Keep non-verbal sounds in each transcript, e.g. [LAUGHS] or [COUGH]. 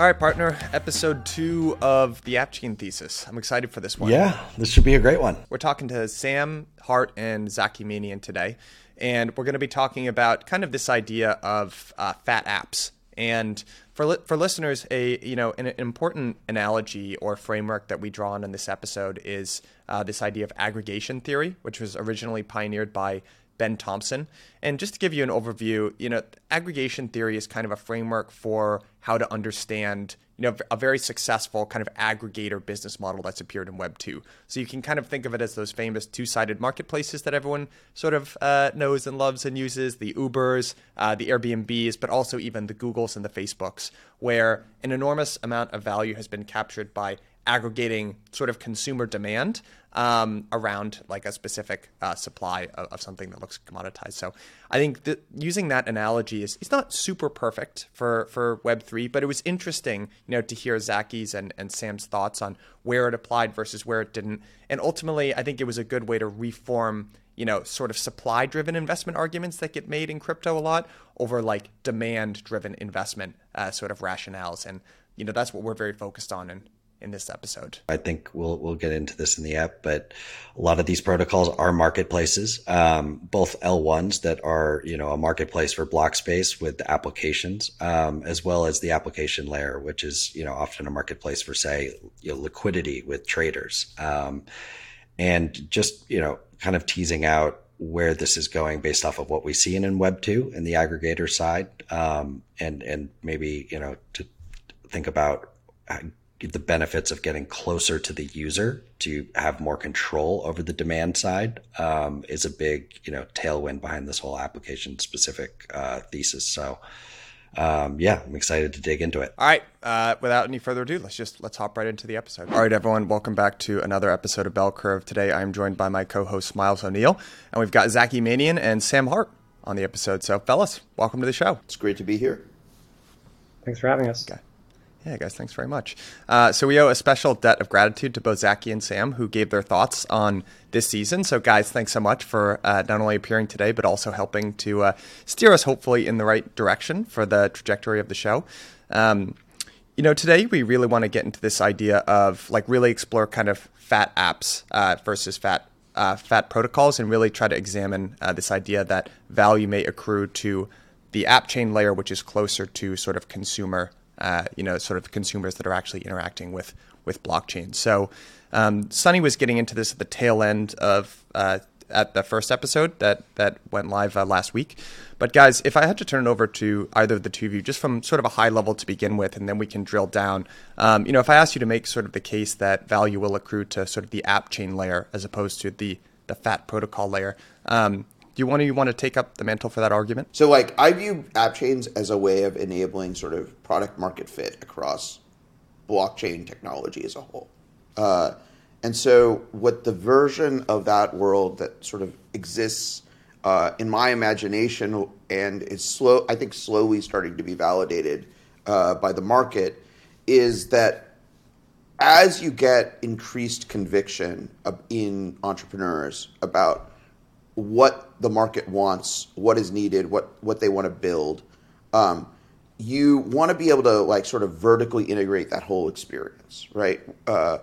All right, partner, episode two of the App Chain Thesis. I'm excited for this one. Yeah, this should be a great one. We're talking to Sam Hart and Zaki Manian today, and we're going to be talking about kind of this idea of uh, fat apps. And for li- for listeners, a you know an, an, important analogy or framework that we draw on in this episode is uh, this idea of aggregation theory, which was originally pioneered by Ben Thompson. And just to give you an overview, you know, aggregation theory is kind of a framework for how to understand, you know, a very successful kind of aggregator business model that's appeared in Web 2. So you can kind of think of it as those famous two-sided marketplaces that everyone sort of uh, knows and loves and uses, the Ubers, uh, the Airbnbs, but also even the Googles and the Facebooks, where an enormous amount of value has been captured by aggregating sort of consumer demand um, around like a specific uh, supply of, of, something that looks commoditized. So I think that using that analogy is it's not super perfect for for Web three, but it was interesting, you know, to hear Zaki's and, and Sam's thoughts on where it applied versus where it didn't. And ultimately, I think it was a good way to reform you know, sort of supply driven investment arguments that get made in crypto a lot over like demand driven investment uh, sort of rationales. And, you know, that's what we're very focused on in, in this episode. I think we'll we'll get into this in the app, but a lot of these protocols are marketplaces, um, both L1s that are you know a marketplace for block space with applications, um, as well as the application layer, which is you know often a marketplace for say you know, liquidity with traders, um, and just you know kind of teasing out where this is going based off of what we see in, in Web two and the aggregator side, um, and and maybe you know to think about the benefits of getting closer to the user to have more control over the demand side um, is a big you know tailwind behind this whole application specific uh, thesis. So um, yeah i'm excited to dig into it. All right uh, without any further ado let's just let's hop right into the episode. All right everyone welcome back to another episode of bell curve. Today i'm joined by my co-host myles o'neil and we've got zaki manian and sam hart on the episode. So fellas welcome to the show. It's great to be here. Thanks for having us. Okay. Yeah, guys, thanks very much. Uh, so we owe a special debt of gratitude to both Zaki and Sam, who gave their thoughts on this season. So, guys, thanks so much for uh, not only appearing today, but also helping to uh, steer us, hopefully, in the right direction for the trajectory of the show. Um, you know, today we really want to get into this idea of like really explore kind of fat apps uh, versus fat uh, fat protocols, and really try to examine uh, this idea that value may accrue to the app chain layer, which is closer to sort of consumer uh, you know, sort of consumers that are actually interacting with with blockchain. So um, Sunny was getting into this at the tail end of uh, at the first episode that that went live uh, last week. But guys, if I had to turn it over to either of the two of you, just from sort of a high level to begin with, and then we can drill down. Um, you know, if I asked you to make sort of the case that value will accrue to sort of the app chain layer as opposed to the the fat protocol layer, um, you want to you want to take up the mantle for that argument? So, like, I view app chains as a way of enabling sort of product market fit across blockchain technology as a whole. Uh, and so, what the version of that world that sort of exists uh, in my imagination and is slow, I think, slowly starting to be validated uh, by the market, is that as you get increased conviction in entrepreneurs about what the market wants, what is needed, what what they want to build. Um, you want to be able to like sort of vertically integrate that whole experience, right? Uh,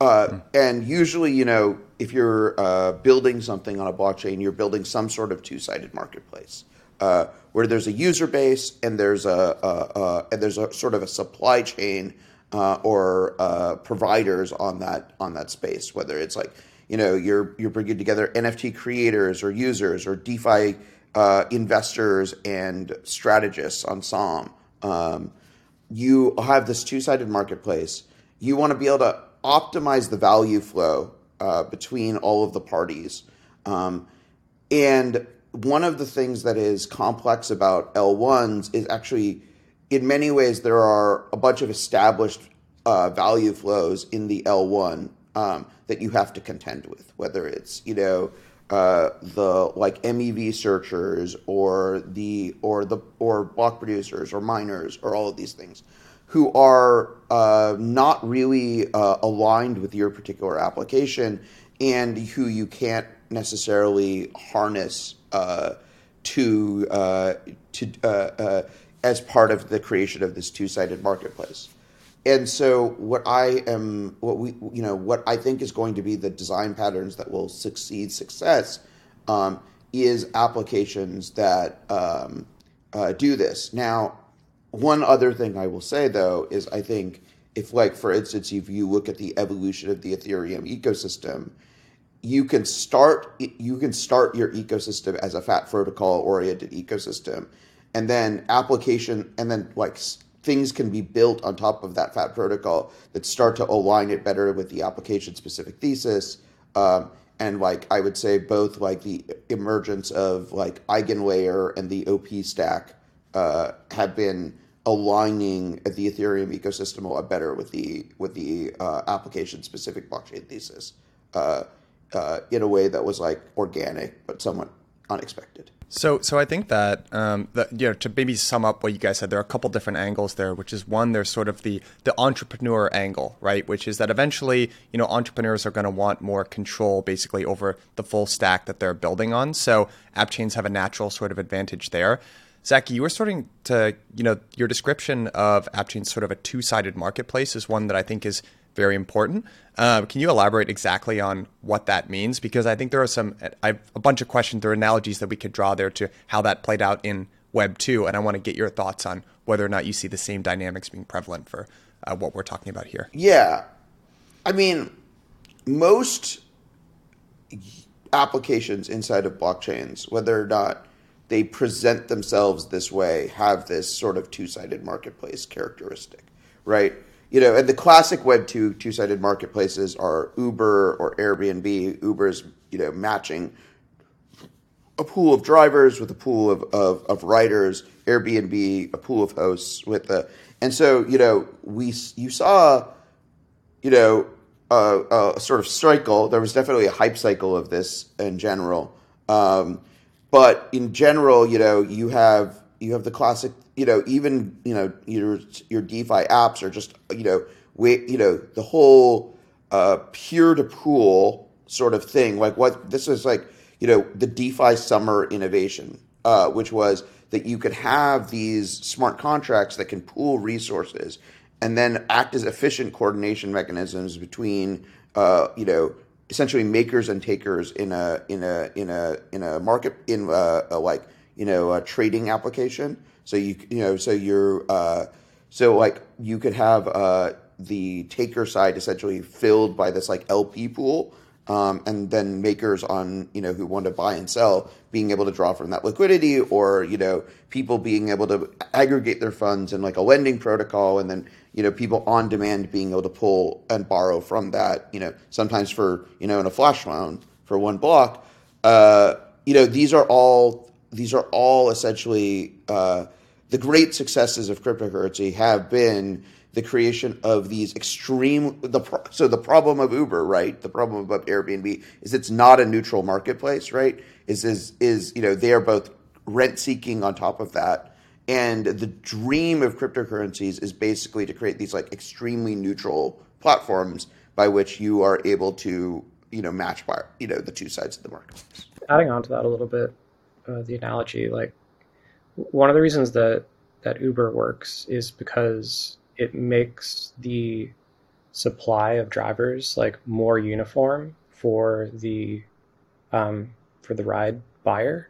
uh, mm. And usually, you know, if you're uh, building something on a blockchain, you're building some sort of two-sided marketplace uh, where there's a user base and there's a, a, a and there's a sort of a supply chain uh, or uh, providers on that on that space, whether it's like you know you're you're bringing together NFT creators or users or DeFi uh, investors and strategists on SOM. Um, you have this two-sided marketplace. You want to be able to optimize the value flow uh, between all of the parties. Um, and one of the things that is complex about L1s is actually, in many ways, there are a bunch of established uh, value flows in the L1 um, that you have to contend with, whether it's you know uh, the like MEV searchers or the or the or block producers or miners or all of these things who are uh, not really uh, aligned with your particular application and who you can't necessarily harness uh, to uh, to uh, as part of the creation of this two-sided marketplace. And so, what I am, what we, you know, what I think is going to be the design patterns that will succeed success um, is applications that um, uh, do this. Now, one other thing I will say though is I think if, like, for instance, if you look at the evolution of the Ethereum ecosystem, you can start you can start your ecosystem as a fat protocol oriented ecosystem and then application and then like things can be built on top of that fat protocol that start to align it better with the application specific thesis. Um, and like i would say both like the emergence of like eigenlayer and the op stack uh, have been aligning the ethereum ecosystem a lot better with the with the uh, application specific blockchain thesis uh, uh, in a way that was like organic but somewhat unexpected. So, so I think that, um, that you know, to maybe sum up what you guys said, there are a couple different angles there. Which is one, there's sort of the the entrepreneur angle, right? Which is that eventually, you know, entrepreneurs are going to want more control, basically, over the full stack that they're building on. So, app chains have a natural sort of advantage there. Zaki, you were starting to, you know, your description of app chains sort of a two sided marketplace is one that I think is very important. Uh, can you elaborate exactly on what that means? Because I think there are some, I have a bunch of questions or analogies that we could draw there to how that played out in Web 2. And I want to get your thoughts on whether or not you see the same dynamics being prevalent for uh, what we're talking about here. Yeah. I mean, most applications inside of blockchains, whether or not they present themselves this way, have this sort of two sided marketplace characteristic, right? You know, and the classic Web two two sided marketplaces are Uber or Airbnb. Uber's you know matching a pool of drivers with a pool of, of, of riders. Airbnb a pool of hosts with the and so you know we you saw you know a, a sort of cycle. There was definitely a hype cycle of this in general. Um, but in general, you know, you have you have the classic you know, even you know your your DeFi apps are just you know we you know the whole uh, peer to pool sort of thing. Like what this is like you know the DeFi summer innovation, uh, which was that you could have these smart contracts that can pool resources and then act as efficient coordination mechanisms between uh, you know essentially makers and takers in a in a in a in a market in a, a like you know a trading application so you you know so you're uh, so like you could have uh, the taker side essentially filled by this like LP pool. Um, and then makers on you know who want to buy and sell being able to draw from that liquidity or you know people being able to aggregate their funds in like a lending protocol and then you know people on demand being able to pull and borrow from that you know sometimes for you know in a flash loan for one block uh, you know these are all these are all essentially uh, the great successes of cryptocurrency have been the creation of these extreme the so the problem of Uber, right? The problem of Airbnb is it's not a neutral marketplace, right? Is is is you know they are both rent seeking on top of that, and the dream of cryptocurrencies is basically to create these like extremely neutral platforms by which you are able to you know match by you know the two sides of the market. Adding on to that a little bit, uh, the analogy. Like one of the reasons that that Uber works is because it makes the supply of drivers like more uniform for the um, for the ride buyer,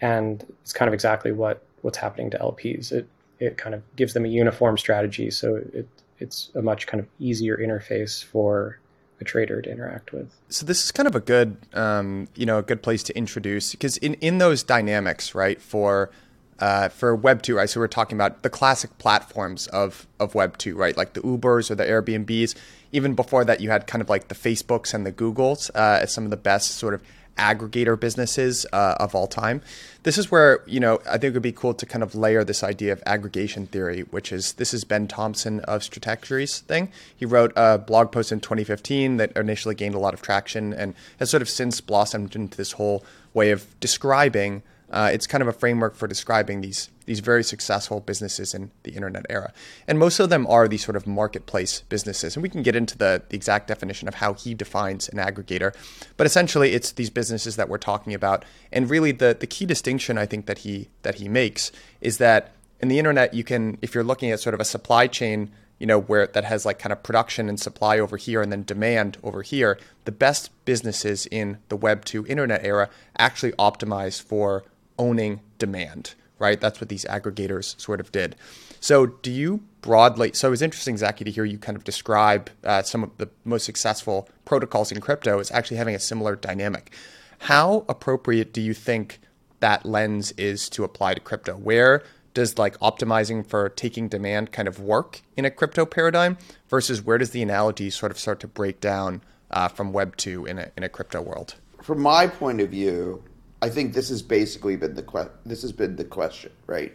and it's kind of exactly what what's happening to LPs. It it kind of gives them a uniform strategy, so it it's a much kind of easier interface for a trader to interact with. So this is kind of a good, um, you know, a good place to introduce because in in those dynamics, right, for uh, for Web two, right? So we're talking about the classic platforms of of Web two, right? Like the Ubers or the Airbnbs. even before that, you had kind of like the Facebooks and the Googles uh, as some of the best sort of aggregator businesses uh, of all time. This is where you know I think it would be cool to kind of layer this idea of aggregation theory, which is this is Ben Thompson of Stratechery's thing. He wrote a blog post in 2015 that initially gained a lot of traction and has sort of since blossomed into this whole way of describing uh, it's kind of a framework for describing these these very successful businesses in the internet era, and most of them are these sort of marketplace businesses. And we can get into the, the exact definition of how he defines an aggregator, but essentially, it's these businesses that we're talking about. And really, the the key distinction I think that he that he makes is that in the internet, you can if you're looking at sort of a supply chain you know, where that has like kind of production and supply over here and then demand over here, the best businesses in the Web 2 internet era actually optimize for owning demand, right? That's what these aggregators sort of did. So, do you broadly? So, it was interesting, Zaki, to hear you kind of describe uh, some of the most successful protocols in crypto as actually having a similar dynamic. How appropriate do you think that lens is to apply to crypto? Where does like optimizing for taking demand kind of work in a crypto paradigm versus where does the analogy sort of start to break down uh, from Web 2 in a, in a crypto world? From my point of view, I think this has basically been the que- this has been the question, right?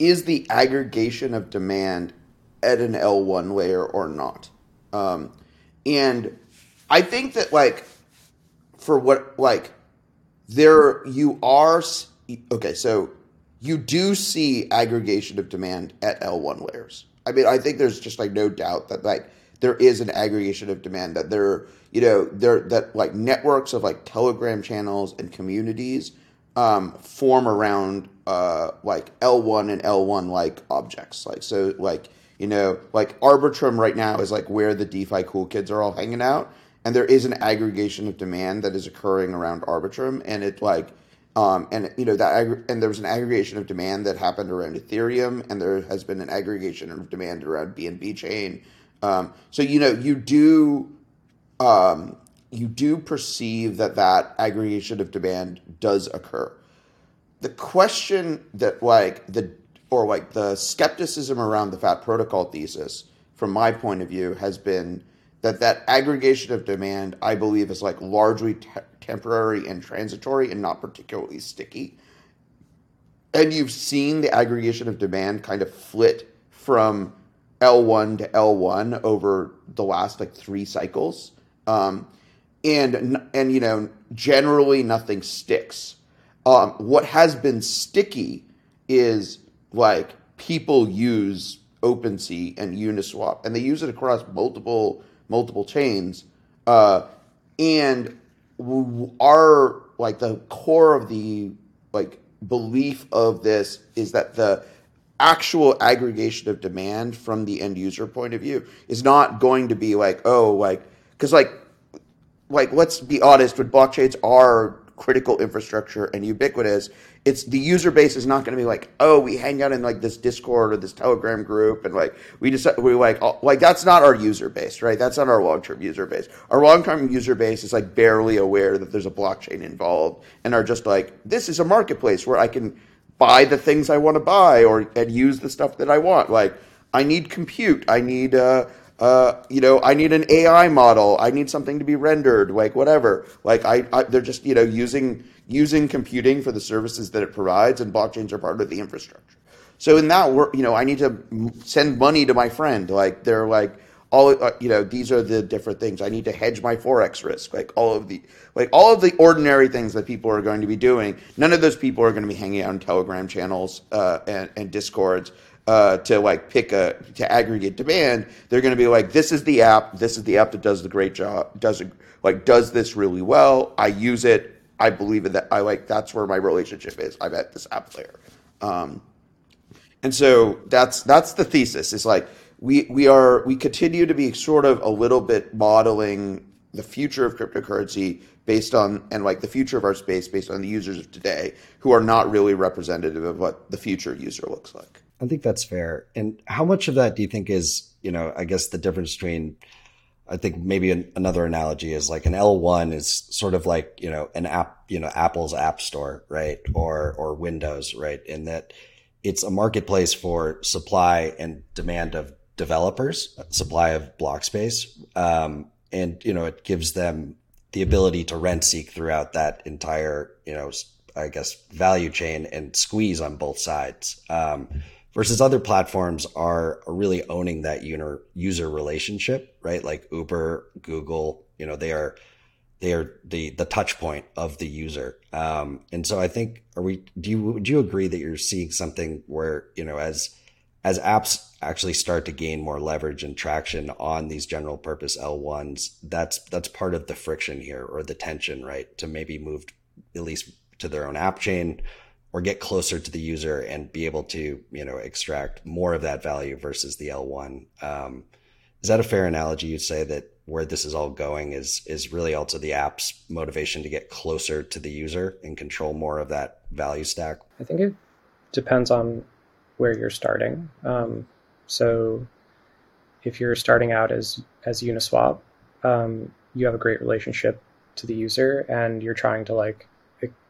Is the aggregation of demand at an L1 layer or not? Um, and I think that like for what like there you are okay, so you do see aggregation of demand at L1 layers. I mean, I think there's just like no doubt that like there is an aggregation of demand that there you know there that like networks of like telegram channels and communities um, form around uh, like l1 and l1 like objects. Like so like you know like arbitrum right now is like where the defi cool kids are all hanging out and there is an aggregation of demand that is occurring around arbitrum and it like um, and you know that and there was an aggregation of demand that happened around ethereum and there has been an aggregation of demand around bnb chain. Um, so you know you do um, you do perceive that that aggregation of demand does occur. The question that like the or like the skepticism around the fat protocol thesis, from my point of view, has been that that aggregation of demand, I believe, is like largely te- temporary and transitory and not particularly sticky. And you've seen the aggregation of demand kind of flit from L1 to L1 over the last like three cycles. Um, and and you know generally nothing sticks. Um, what has been sticky is like people use OpenSea and Uniswap, and they use it across multiple multiple chains. Uh, and our like the core of the like belief of this is that the actual aggregation of demand from the end user point of view is not going to be like oh like because like like let's be honest when blockchains are critical infrastructure and ubiquitous it's the user base is not going to be like oh we hang out in like this discord or this telegram group and like we just we like like that's not our user base right that's not our long-term user base our long-term user base is like barely aware that there's a blockchain involved and are just like this is a marketplace where i can buy the things I want to buy or and use the stuff that I want. Like I need compute. I need uh, uh, you know, I need an AI model. I need something to be rendered, like whatever. Like I, I, they're just you know using using computing for the services that it provides, and blockchains are part of the infrastructure. So in that, work, you know, I need to send money to my friend. Like they're like all uh, you know these are the different things i need to hedge my forex risk like all of the like all of the ordinary things that people are going to be doing none of those people are going to be hanging out in telegram channels uh, and, and discords uh, to like pick a to aggregate demand they're going to be like this is the app. This is the app that does the great job does it like does this really well. I use it. I believe in that. I like that's where my relationship is. I'm at this app layer. Um, and so that's that's the thesis. Is like we we are we continue to be sort of a little bit modeling the future of cryptocurrency based on and like the future of our space based on the users of today who are not really representative of what the future user looks like. I think that's fair. And how much of that do you think is, you know, I guess the difference between I think maybe an, another analogy is like an L1 is sort of like, you know, an app, you know, Apple's app store, right? Or or Windows, right? In that it's a marketplace for supply and demand of developers, supply of block space, um, and you know it gives them the ability to rent seek throughout that entire you know I guess value chain and squeeze on both sides. Um, versus other platforms are really owning that user relationship, right? Like Uber, Google, you know, they are they are the the touch point of the user. Um, and so I think are we do you do you agree that you're seeing something where you know as as apps actually start to gain more leverage and traction on these general purpose L1s, that's that's part of the friction here or the tension, right? To maybe move at least to their own app chain or get closer to the user and be able to, you know, extract more of that value versus the L1. Um, is that a fair analogy? You'd say that where this is all going is is really also the app's motivation to get closer to the user and control more of that value stack. I think it depends on where you're starting. Um, so if you're starting out as as Uniswap, um, you have a great relationship to the user, and you're trying to like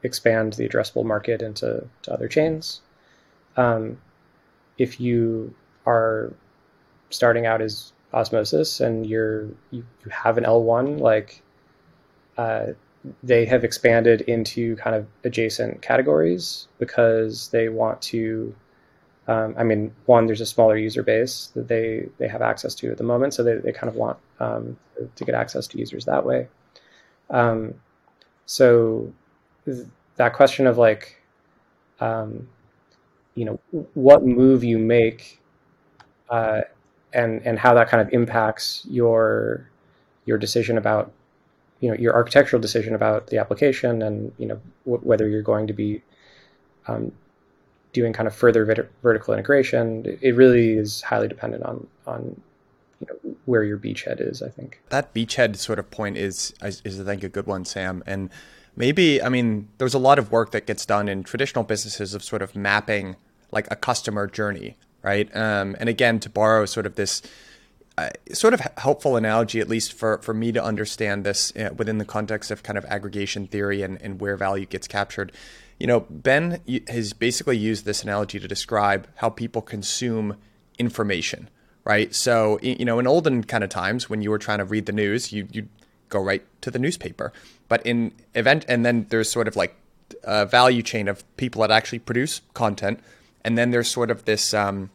expand the addressable market into to other chains. Um, if you are starting out as Osmosis and you're you, you have an L1, like uh, they have expanded into kind of adjacent categories because they want to um, I mean, one, there's a smaller user base that they they have access to at the moment, so they, they kind of want um, to get access to users that way. Um, so that question of like, um, you know, what move you make, uh, and and how that kind of impacts your your decision about, you know, your architectural decision about the application, and you know w- whether you're going to be um, doing kind of further vert- vertical integration, it really is highly dependent on on you know where your beachhead is. I think that beachhead sort of point is is I think a good one, Sam. And maybe I mean there's a lot of work that gets done in traditional businesses of sort of mapping like a customer journey, right? Um, and again, to borrow sort of this. Uh, sort of helpful analogy, at least for, for me to understand this uh, within the context of kind of aggregation theory and, and where value gets captured you know, Ben has basically used this analogy to describe how people consume information, right? So, you know, in olden kind of times when you were trying to read the news, you you go right to the newspaper. But in event, and then there's sort of like a value chain of people that actually produce content, and then there's sort of this, um,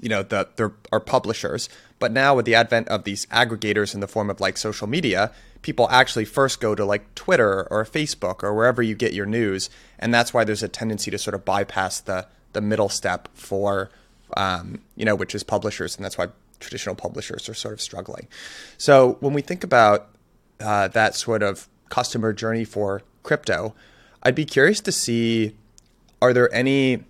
you know, the there are publishers. But now with the advent of these aggregators in the form of like social media, people actually first go to like Twitter or Facebook or wherever you get your news, and that's why there's a tendency to sort of bypass the the middle step for um, you know which is publishers, and that's why traditional publishers are sort of struggling. So when we think about uh, that sort of customer journey for crypto, I'd be curious to see are there any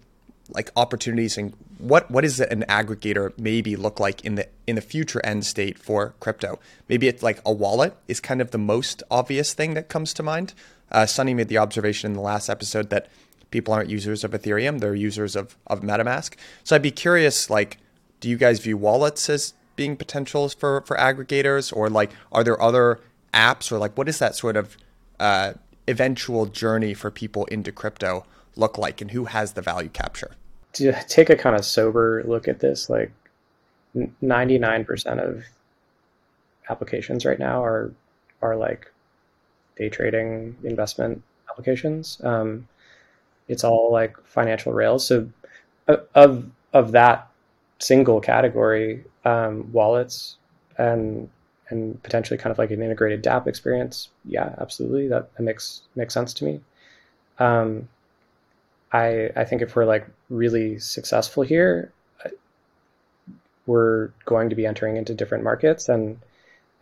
like opportunities and what what does an aggregator maybe look like in the in the future end state for crypto? Maybe it's like a wallet is kind of the most obvious thing that comes to mind. Uh, Sunny made the observation in the last episode that people aren't users of Ethereum; they're users of of MetaMask. So I'd be curious, like, do you guys view wallets as being potentials for for aggregators, or like, are there other apps, or like, what is that sort of uh, eventual journey for people into crypto look like, and who has the value capture? to take a kind of sober look at this, like 99% of applications right now are are like day trading investment applications. Um, it's all like financial rails. So uh, of of that single category, um, wallets and and potentially kind of like an integrated dApp experience. Yeah, absolutely. That, that makes makes sense to me. Um, I I think if we're like really successful here, we're going to be entering into different markets and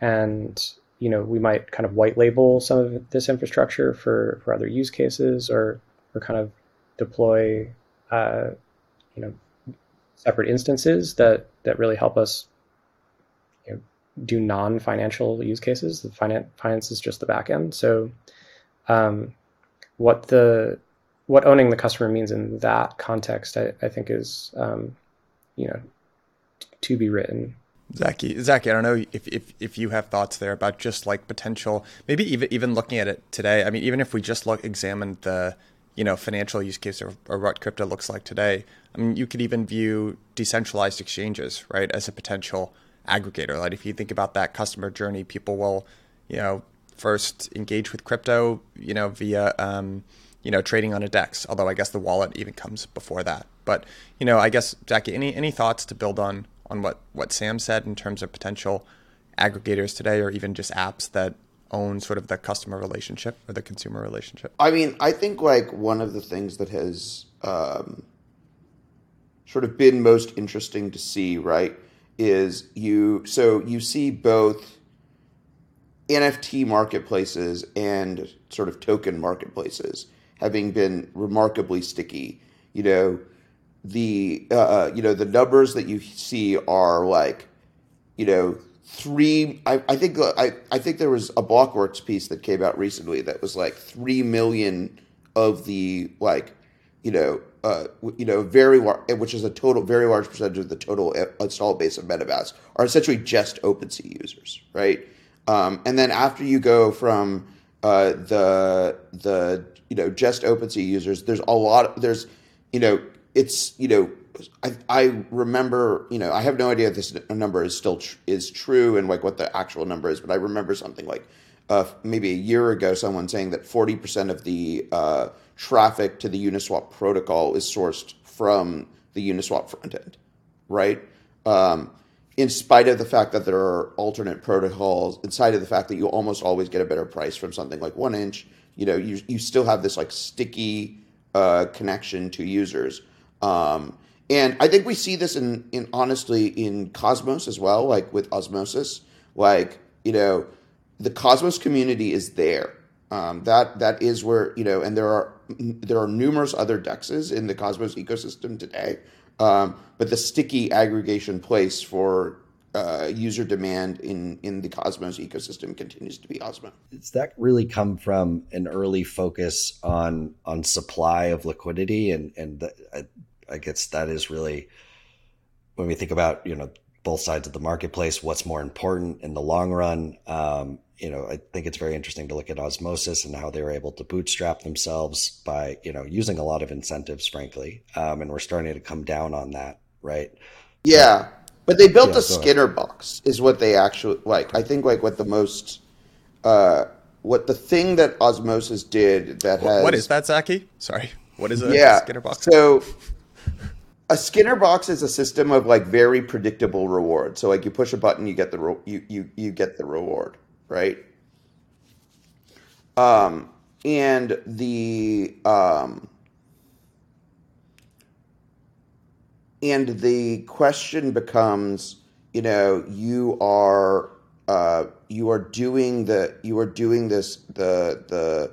and you know we might kind of white label some of this infrastructure for for other use cases or or kind of deploy uh, you know separate instances that that really help us do non-financial use cases. The finance finance is just the back end. So um, what the what owning the customer means in that context, I, I think is, um, you know, t- to be written. Zaki, Zaki, I don't know if, if, if you have thoughts there about just like potential, maybe even even looking at it today. I mean, even if we just look examined the you know financial use case or, or what crypto looks like today. I mean, you could even view decentralized exchanges, right, as a potential aggregator. Like if you think about that customer journey, people will, you know, first engage with crypto, you know, via, um, you know, trading on a DEX. Although I guess the wallet even comes before that. But you know, I guess Zaki, any any thoughts to build on on what what Sam said in terms of potential aggregators today, or even just apps that own sort of the customer relationship or the consumer relationship? I mean, I think like one of the things that has um, sort of been most interesting to see, right, is you so you see both NFT marketplaces and sort of token marketplaces having been remarkably sticky. You know, the uh, uh you know the numbers that you see are like, you know, three. I, I think I, I think there was a Blockworks piece that came out recently that was like three million of the like, you know, uh, you know, very large, which is a total very large percentage of the total install base of MetaMask are essentially just OpenSea users, right? Um, and then after you go from uh, the the you know just OpenSea users, there's a lot. There's you know it's you know I, I remember, you know, I have no idea if this number is still tr- is true and like what the actual number is, but I remember something like uh, maybe a year ago, someone saying that forty percent of the uh, traffic to the Uniswap protocol is sourced from the Uniswap front end, right? Um, in spite of the fact that there are alternate protocols, in spite of the fact that you almost always get a better price from something like 1inch, you know, you you still have this like sticky uh, connection to users. Um, and I think we see this in, in honestly in Cosmos as well, like with Osmosis. Like, you know, the Cosmos community is there. Um, that that is where, you know, and there are there are numerous other dexes in the Cosmos ecosystem today. Um, but the sticky aggregation place for uh, user demand in in the Cosmos ecosystem continues to be Osmo. Does that really come from an early focus on on supply of liquidity and and the, uh, I guess that is really when we think about you know both sides of the marketplace, what's more important in the long run. Um, you know, I think it's very interesting to look at osmosis and how they were able to bootstrap themselves by you know using a lot of incentives, frankly, um, and we're starting to come down on that, right? Yeah, but they built yeah, a Skinner ahead. box, is what they actually like. I think like what the most. Uh, what the thing that Osmosis did that has what is that, Zaki? Sorry, what is a yeah, Skinner box? So a Skinner box is a system of like very predictable reward. So like you push a button, you get the re- you you you get the reward, right? Um, and the um, and the question becomes, you know, you are uh, you are doing the you are doing this the the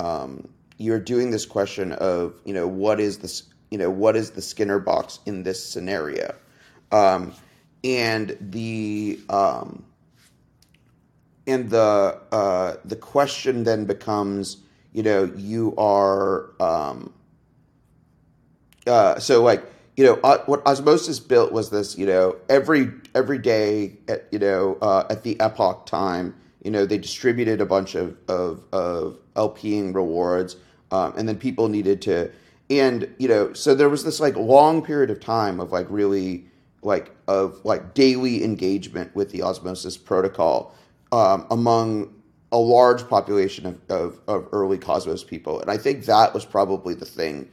um, you're doing this question of you know what is this you know, what is the Skinner box in this scenario? Um, and the um, and the uh, the question then becomes, you know, you are um, uh, so like you know uh, what osmosis built was this you know every every day at you know uh, at the epoch time you know they distributed a bunch of of, of lping rewards um, and then people needed to and you know so there was this like long period of time of like really like of like daily engagement with the osmosis protocol um, among a large population of, of, of, early cosmos people. And i think that was probably the thing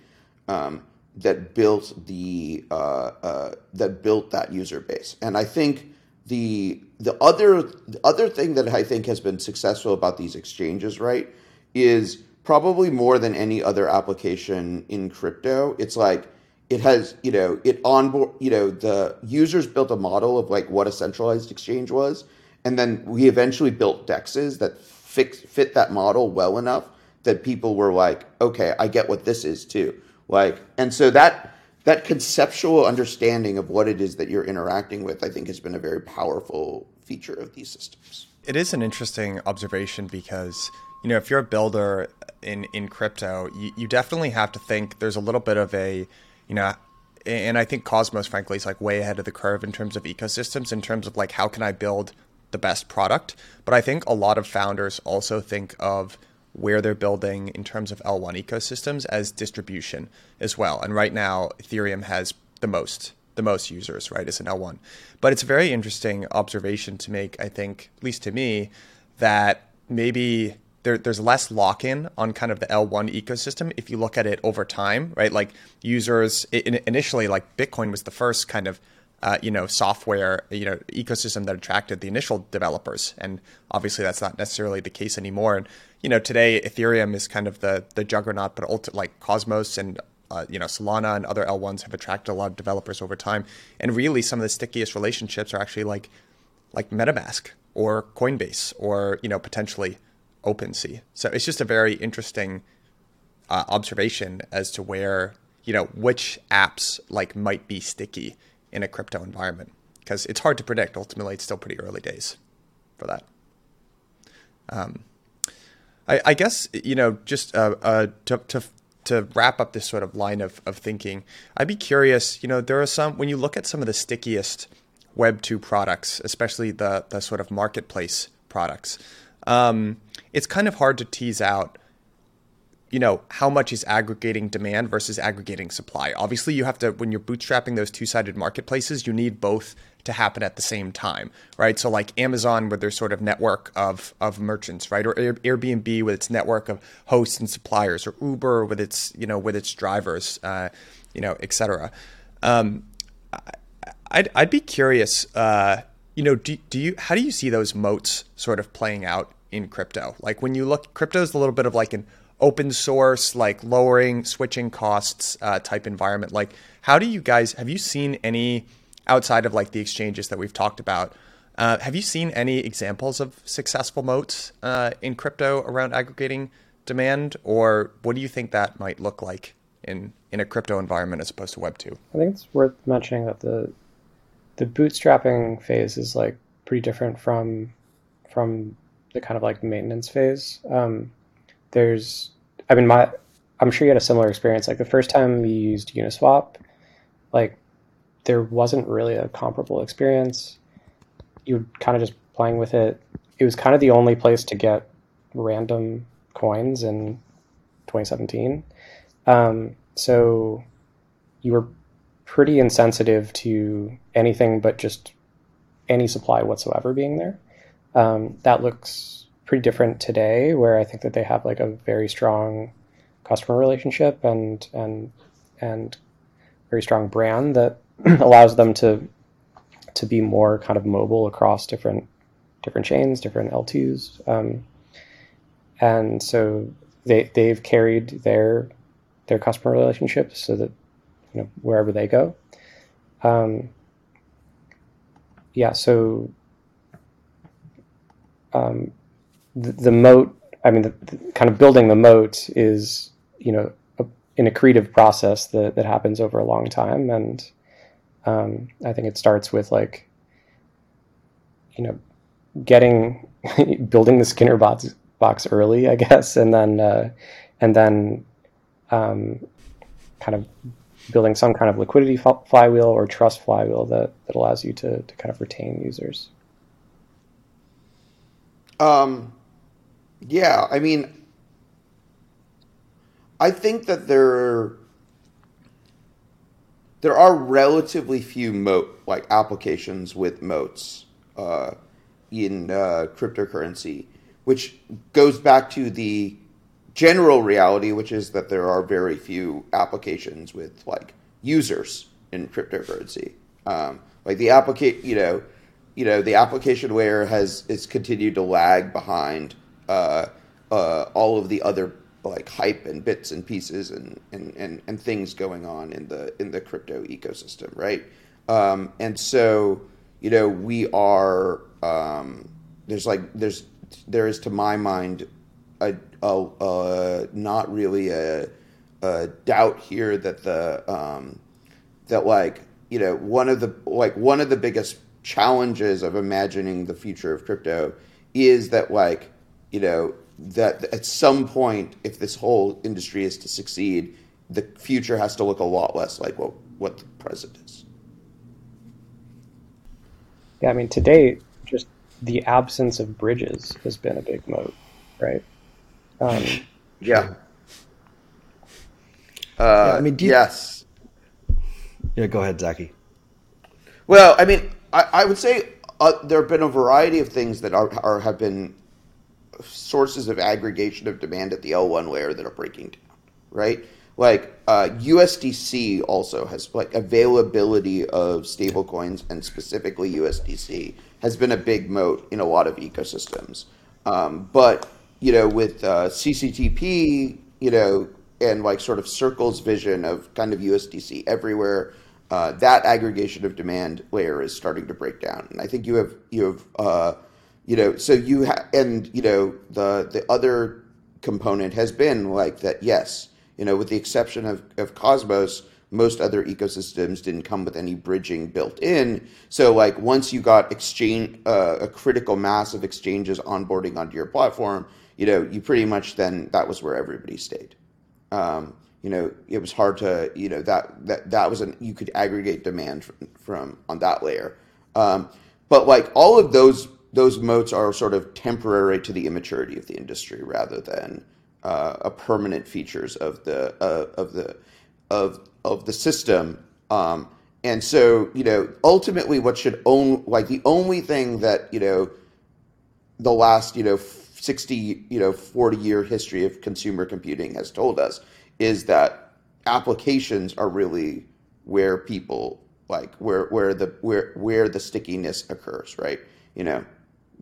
um, that built the uh, uh, that built that user base. And i think the the other the other thing that i think has been successful about these exchanges right is probably more than any other application in crypto. It's like it has, you know, it onboard, you know, the users built a model of like what a centralized exchange was, and then we eventually built dexes that fix, fit that model well enough that people were like, okay, I get what this is too. Like, and so that that conceptual understanding of what it is that you're interacting with, I think, has been a very powerful feature of these systems. It is an interesting observation because you know if you're a builder in in crypto, you, you definitely have to think there's a little bit of a, you know, and I think Cosmos, frankly, is like way ahead of the curve in terms of ecosystems, in terms of like how can I build the best product. But I think a lot of founders also think of where they're building in terms of L1 ecosystems as distribution as well. And right now, Ethereum has the most the most users, right, as an L1. But it's a very interesting observation to make, I think, at least to me, that maybe there, there's less lock-in on kind of the L1 ecosystem if you look at it over time, right? Like users initially, like Bitcoin was the first kind of uh, you know software you know ecosystem that attracted the initial developers, and obviously that's not necessarily the case anymore. And you know today Ethereum is kind of the the juggernaut, but ulti- like Cosmos and uh, you know Solana and other L1s have attracted a lot of developers over time. And really, some of the stickiest relationships are actually like like MetaMask or Coinbase or you know potentially OpenSea. So it's just a very interesting uh, observation as to where you know which apps like might be sticky in a crypto environment because it's hard to predict. Ultimately, it's still pretty early days for that. Um, I, I guess you know just uh, uh, to, to to wrap up this sort of line of, of thinking, I'd be curious. You know, there are some when you look at some of the stickiest Web two products, especially the the sort of marketplace products. Um, it's kind of hard to tease out you know how much is aggregating demand versus aggregating supply. Obviously you have to when you're bootstrapping those two-sided marketplaces you need both to happen at the same time right? So like amazon with their sort of network of of merchants right? Or airbnb with its network of hosts and suppliers or uber with its you know with its drivers uh, you know etc um, I'd, I'd be curious uh, you know do, do you how do you see those moats sort of playing out in crypto? Like when you look crypto is a little bit of like an open source, like lowering switching costs uh, type environment. Like, how do you guys have you seen any outside of like the exchanges that we've talked about? Uh, have you seen any examples of successful moats uh, in crypto around aggregating demand, or what do you think that might look like in in a crypto environment as opposed to Web two? I think it's worth mentioning that the the bootstrapping phase is like pretty different from from the kind of like maintenance phase. Um, there's, I mean, my, I'm sure you had a similar experience. Like the first time you used Uniswap, like there wasn't really a comparable experience. You were kind of just playing with it. It was kind of the only place to get random coins in 2017. Um, so you were pretty insensitive to anything but just any supply whatsoever being there. Um, that looks pretty different today, where I think that they have like a very strong customer relationship and and and very strong brand that [CLEARS THROAT] allows them to to be more kind of mobile across different different chains, different L2s, um, and so they they've carried their their customer relationships so that you know wherever they go. Um, yeah, so um, the, the moat, I mean, the, the, kind of building the moat is, you know, a, an accretive process that, that happens over a long time. And um, I think it starts with like, you know, getting, [LAUGHS] building the Skinner box, box early, I guess. And then, uh, and then um, kind of building some kind of liquidity flywheel or trust flywheel that, that allows you to, to kind of retain users. Um, yeah, I mean, I think that there there are relatively few moat like applications with moats uh, in uh, cryptocurrency, which goes back to the general reality, which is that there are very few applications with like users in cryptocurrency. Um, like the applicate, you know, you know, the application layer has is continued to lag behind uh, uh, all of the other like hype and bits and pieces and, and, and, and things going on in the in the crypto ecosystem, right? Um, and so you know we are um, there's like there's there is to my mind a, a, a not really a, a, doubt here that the um, that like you know one of the like one of the biggest challenges of imagining the future of crypto is that like you know, that at some point, if this whole industry is to succeed, the future has to look a lot less like what, what the present is. Yeah, I mean, today, just the absence of bridges has been a big moat, right? Um, [LAUGHS] yeah. Uh, yeah, I mean, you, yes. Yeah, go ahead, Zaki. Well, I mean, I, I would say uh, there have been a variety of things that are, are have been sources of aggregation of demand at the L1 layer that are breaking down, right? Like uh, USDC also has like availability of stablecoins and specifically USDC has been a big moat in a lot of ecosystems. Um, but you know, with uh, CCTP, you know, and like sort of Circle's vision of kind of USDC everywhere, uh, that aggregation of demand layer is starting to break down. And I think you have you have uh, you know so you have and you know the the other component has been like that. Yes, you know, with the exception of of Cosmos. Most other ecosystems didn't come with any bridging built in. So, like, once you got exchange uh, a critical mass of exchanges onboarding onto your platform, you know, you pretty much then that was where everybody stayed. Um, you know, it was hard to, you know, that that that was an you could aggregate demand from, from on that layer. Um, but like all of those those moats are sort of temporary to the immaturity of the industry rather than uh, a permanent features of the uh, of the of of the system. Um, and so, you know, ultimately, what should own like the only thing that you know the last you know 60 you know 40 year history of consumer computing has told us is that applications are really where people like where where the where where the stickiness occurs right you know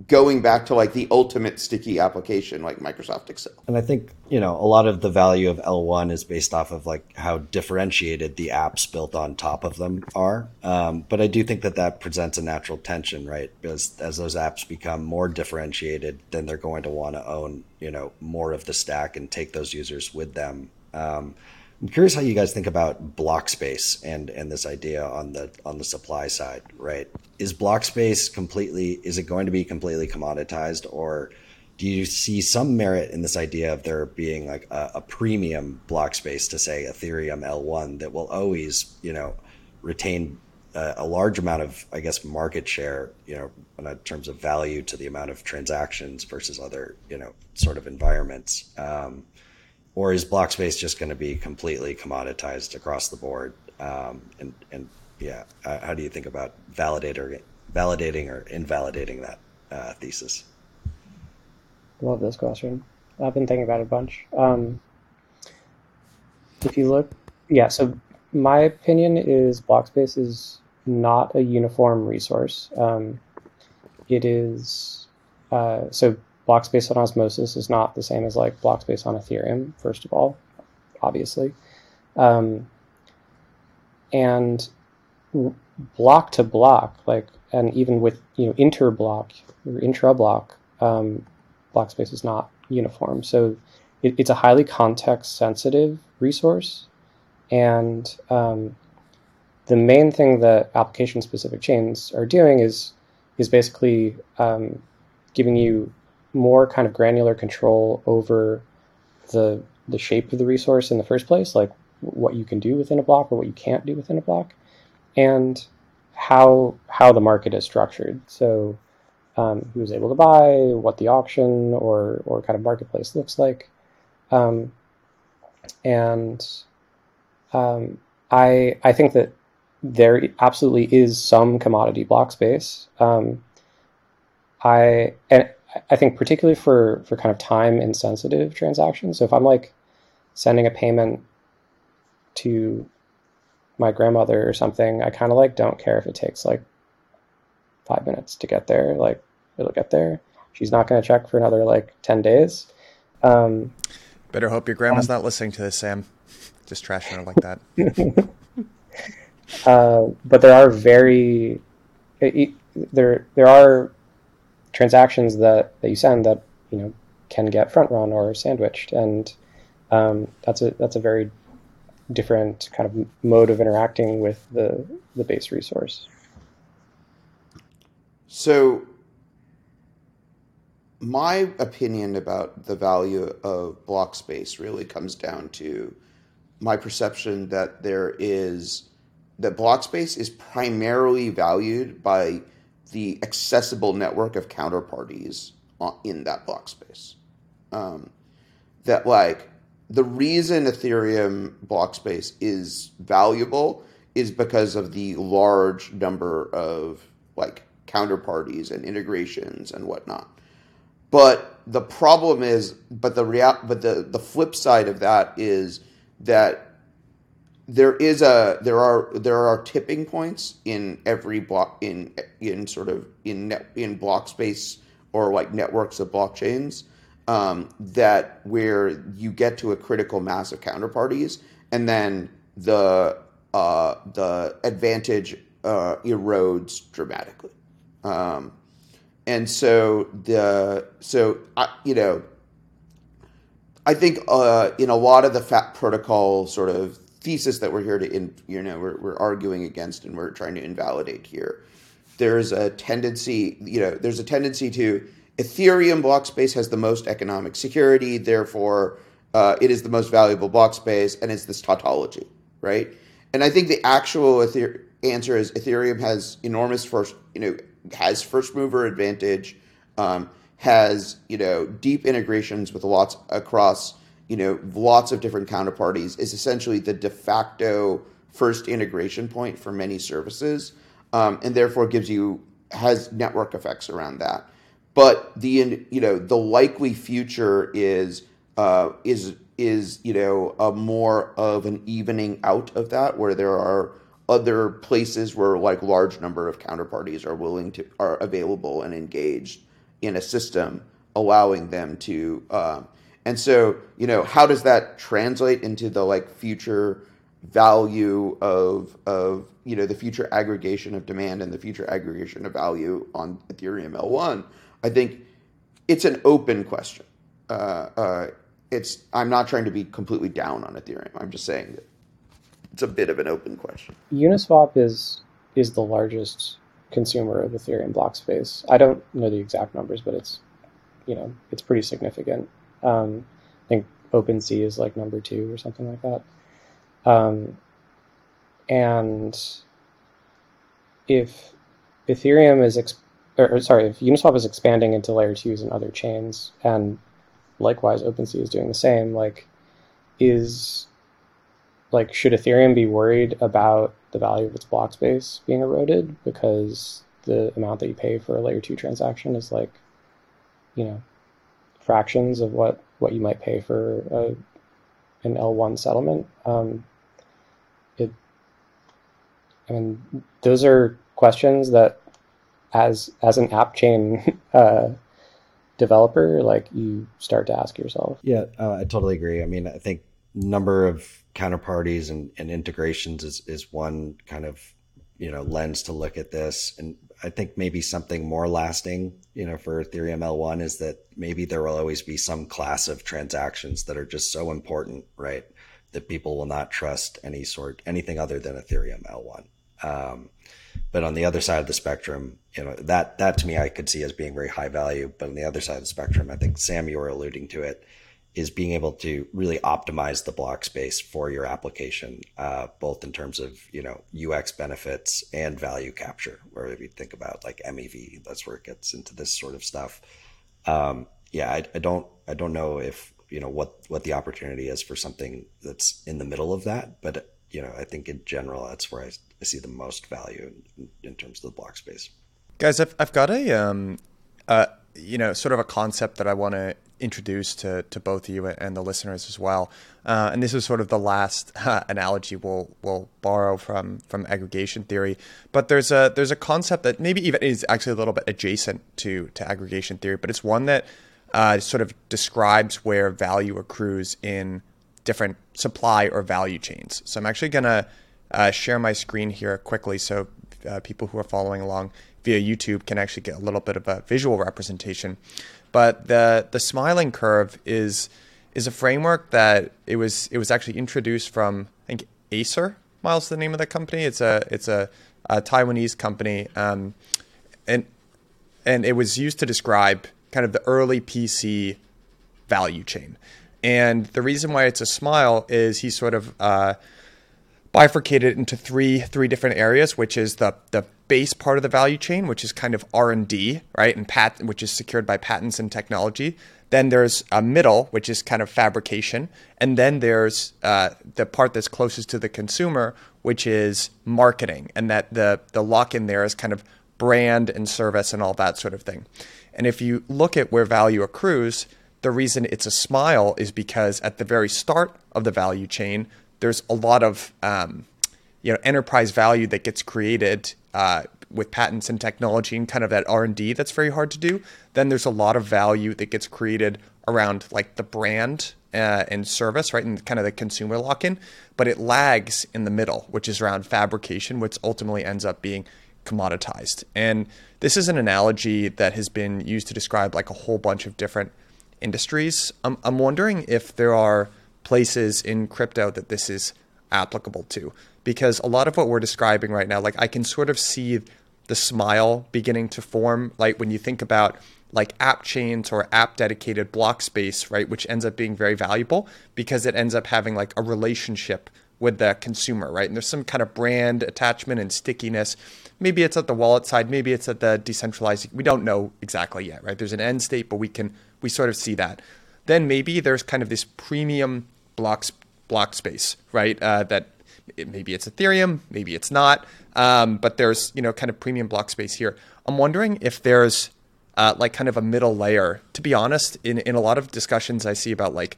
going back to like the ultimate sticky application like Microsoft Excel. And I think, you know, a lot of the value of L1 is based off of like how differentiated the apps built on top of them are. Um, but I do think that that presents a natural tension, right? Because as those apps become more differentiated, then they're going to want to own, you know, more of the stack and take those users with them. Um, I'm curious how you guys think about block space and and this idea on the on the supply side, right? Is block space completely is it going to be completely commoditized or do you see some merit in this idea of there being like a, a premium block space to say Ethereum L1 that will always, you know, retain a, a large amount of, I guess, market share, you know, in terms of value to the amount of transactions versus other, you know, sort of environments. Um, or is block space just going to be completely commoditized across the board? Um, and and yeah, uh, how do you think about validator validating or invalidating that uh, thesis? Love this question. I've been thinking about it a bunch. Um, if you look, yeah. So my opinion is block space is not a uniform resource. Um, it is uh, so block space on Osmosis is not the same as like block space on Ethereum, first of all, obviously. Um, and block to block, like, and even with, you know, interblock or intra-block, um, block space is not uniform. So it, it's a highly context sensitive resource. And um, the main thing that application specific chains are doing is, is basically um, giving you more kind of granular control over the the shape of the resource in the first place, like what you can do within a block or what you can't do within a block, and how how the market is structured. So um, who's able to buy, what the auction or or kind of marketplace looks like, um, and um, I I think that there absolutely is some commodity block space. Um, I and I think particularly for for kind of time insensitive transactions. So if I'm like sending a payment to my grandmother or something, I kind of like don't care if it takes like five minutes to get there. Like it'll get there. She's not going to check for another like ten days. Um, Better hope your grandma's um, not listening to this, Sam. Just trashing her like that. [LAUGHS] uh, but there are very it, there there are transactions that, that you send that you know can get front run or sandwiched, and um, that's a that's a very different kind of mode of interacting with the the base resource. So, my opinion about the value of block space really comes down to my perception that there is that block space is primarily valued by the accessible network of counterparties in that block space. Um, that like the reason Ethereum block space is valuable is because of the large number of like counterparties and integrations and whatnot. But the problem is, but the real, but the the flip side of that is that there is a there are there are tipping points in every block in in sort of in net, in block space or like networks of blockchains um, that where you get to a critical mass of counterparties and then the uh, the advantage uh, erodes dramatically. Um, and so the so I, you know I think uh, in a lot of the fat protocol sort of thesis that we're here to in, you know we're, we're arguing against and we're trying to invalidate here there's a tendency you know there's a tendency to ethereum block space has the most economic security therefore uh, it is the most valuable block space and it's this tautology right and i think the actual Ether- answer is ethereum has enormous first you know has first mover advantage, um, has you know deep integrations with lots across you know lots of different counterparties. Is essentially the de facto first integration point for many services, um, and therefore gives you has network effects around that. But the you know the likely future is uh, is is you know a more of an evening out of that where there are other places where like large number of counterparties are willing to are available and engaged in a system allowing them to um, and so you know how does that translate into the like future value of of you know the future aggregation of demand and the future aggregation of value on ethereum l1 i think it's an open question uh, uh, it's i'm not trying to be completely down on ethereum i'm just saying that it's a bit of an open question. Uniswap is is the largest consumer of Ethereum block space. I don't know the exact numbers, but it's you know it's pretty significant. Um, I think OpenSea is like number two or something like that. Um, and if Ethereum is exp- or, or, sorry, if Uniswap is expanding into layer twos and other chains, and likewise OpenSea is doing the same, like is like should Ethereum be worried about the value of its block space being eroded because the amount that you pay for a layer two transaction is like, you know, fractions of what what you might pay for a, an L1 settlement. Um, it, I mean, those are questions that, as as an app chain [LAUGHS] uh, developer, like you start to ask yourself. Yeah, uh, I totally agree. I mean, I think number of counterparties and, and integrations is, is one kind of you know lens to look at this and i think maybe something more lasting you know for ethereum l1 is that maybe there will always be some class of transactions that are just so important right that people will not trust any sort anything other than ethereum l1 um, but on the other side of the spectrum you know that that to me i could see as being very high value but on the other side of the spectrum i think sam you were alluding to it is being able to really optimize the block space for your application, uh, both in terms of you know UX benefits and value capture. Where if you think about like MEV, that's where it gets into this sort of stuff. Um, yeah, I, I, don't I don't know if you know what what the opportunity is for something that's in the middle of that, but you know I think in general that's where I, I see the most value in, in, terms of the block space. Guys, I've I've got a um, uh, you know sort of a concept that I want to introduce to, to both you and the listeners as well. Uh, and this is sort of the last uh, [LAUGHS] analogy we'll we'll borrow from from aggregation theory. But there's a there's a concept that maybe even is actually a little bit adjacent to to aggregation theory, but it's one that uh, sort of describes where value accrues in different supply or value chains. So I'm actually gonna uh, share my screen here quickly so uh, people who are following along via YouTube can actually get a little bit of a visual representation. But the the smiling curve is is a framework that it was it was actually introduced from I think Acer. Myles, the name of the company. It's a it's a, a Taiwanese company, um, and and it was used to describe kind of the early PC value chain. And the reason why it's a smile is he sort of uh, bifurcated into three three different areas, which is the the base part of the value chain, which is kind of R and D, right, and pat, which is secured by patents and technology. Then there's a middle, which is kind of fabrication, and then there's uh, the part that's closest to the consumer, which is marketing, and that the the lock in there is kind of brand and service and all that sort of thing. And if you look at where value accrues, the reason it's a smile is because at the very start of the value chain, there's a lot of um, you know enterprise value that gets created uh, with patents and technology and kind of that r&d that's very hard to do. Then there's a lot of value that gets created around like the brand uh, and service right and kind of the consumer lock-in. But it lags in the middle which is around fabrication which ultimately ends up being commoditized. And this is an analogy that has been used to describe like a whole bunch of different industries. I'm, I'm wondering if there are places in crypto that this is applicable to. Because a lot of what we're describing right now like i can sort of see the smile beginning to form like when you think about like app chains or app dedicated block space right which ends up being very valuable because it ends up having like a relationship with the consumer right? And there's some kind of brand attachment and stickiness. Maybe it's at the wallet side maybe it's at the decentralized we don't know exactly yet right? There's an end state but we can we sort of see that then maybe there's kind of this premium blocks block space, right? Uh, that it, maybe it's Ethereum, maybe it's not, um, but there's you know kind of premium block space here. I'm wondering if there's uh, like kind of a middle layer. To be honest, in in a lot of discussions I see about like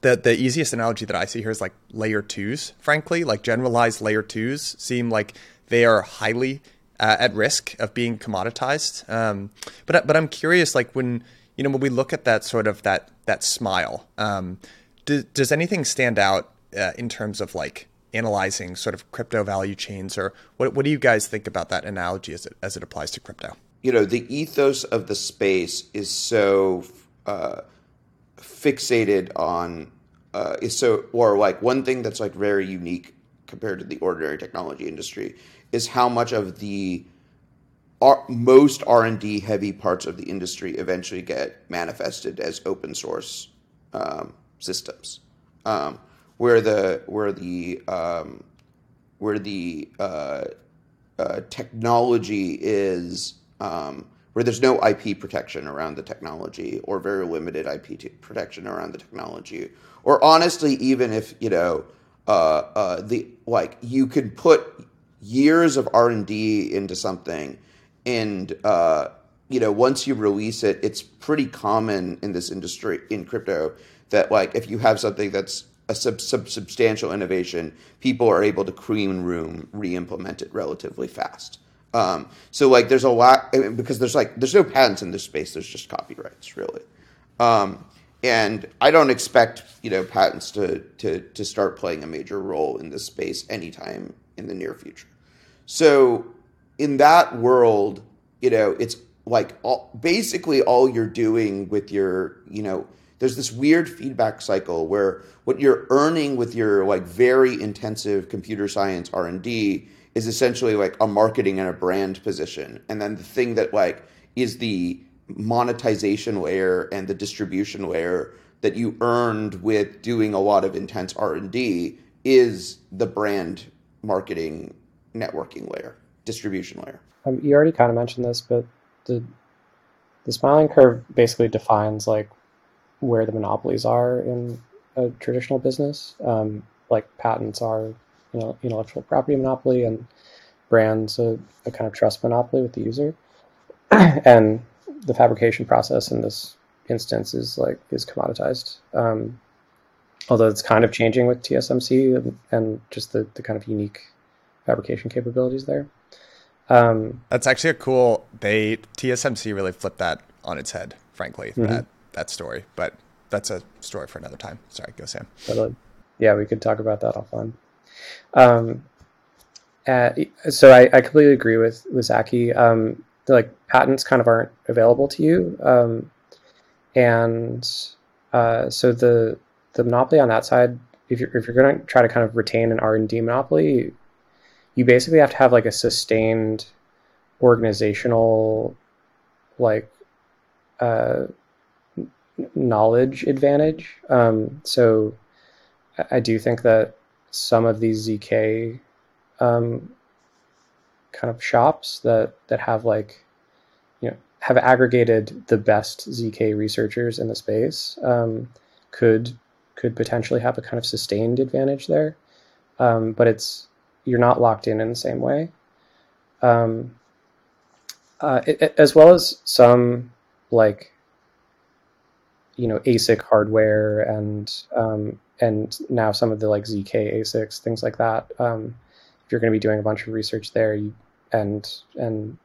the the easiest analogy that I see here is like layer twos. Frankly, like generalized layer twos seem like they are highly uh, at risk of being commoditized. Um, but but I'm curious, like when you know when we look at that sort of that that smile. Um, does, does anything stand out uh, in terms of like analyzing sort of crypto value chains, or what, what do you guys think about that analogy as it as it applies to crypto? You know, the ethos of the space is so uh, fixated on uh, is so or like one thing that's like very unique compared to the ordinary technology industry is how much of the most R&D heavy parts of the industry eventually get manifested as open source um, systems, um, where the where the um, where the uh, uh, technology is um, where there's no IP protection around the technology or very limited IP t- protection around the technology, or honestly, even if you know uh, uh the like you could put years of R and D into something, and uh, you know once you release it, it's pretty common in this industry in crypto that like if you have something that's a sub, sub, substantial innovation, people are able to clean room re-implement it relatively fast. Um, so like there's a lot because there's like there's no patents in this space. There's just copyrights really, um, and I don't expect you know patents to to to start playing a major role in this space anytime in the near future. So in that world, you know, it's like all, basically all you're doing with your you know there's this weird feedback cycle where what you're earning with your like very intensive computer science R&D is essentially like a marketing and a brand position. And then the thing that like is the monetization layer and the distribution layer that you earned with doing a lot of intense R&D is the brand marketing networking layer distribution layer um, you already kind of mentioned this but the the smiling curve basically defines like where the monopolies are in a traditional business. Um, like patents are, you know, intellectual property monopoly, and brands a, a kind of trust monopoly with the user. [CLEARS THROAT] and the fabrication process in this instance is like is commoditized. Um, although it's kind of changing with TSMC and, and just the, the kind of unique fabrication capabilities there. Um, That's actually a cool. They TSMC really flipped that on its head. Frankly, mm-hmm. that that story, but that's a story for another time. Sorry, go Sam. Totally. Yeah, we could talk about that offline. Um, uh, so I, I completely agree with with Zaki. Um, like patents kind of aren't available to you, um, and uh, so the the monopoly on that side, if you're if you're going to try to kind of retain an R and D monopoly, you basically have to have like a sustained organizational like uh, knowledge advantage. Um, so I, do think that some of these zk um, kind of shops that that have like you know have aggregated the best zk researchers in the space um, could could potentially have a kind of sustained advantage there um, but it's you're not locked in in the same way um, uh, it, it, as well as some like you know ASIC hardware and um, and now some of the like ZK ASICs things like that. Um, if you're going to be doing a bunch of research there, you and and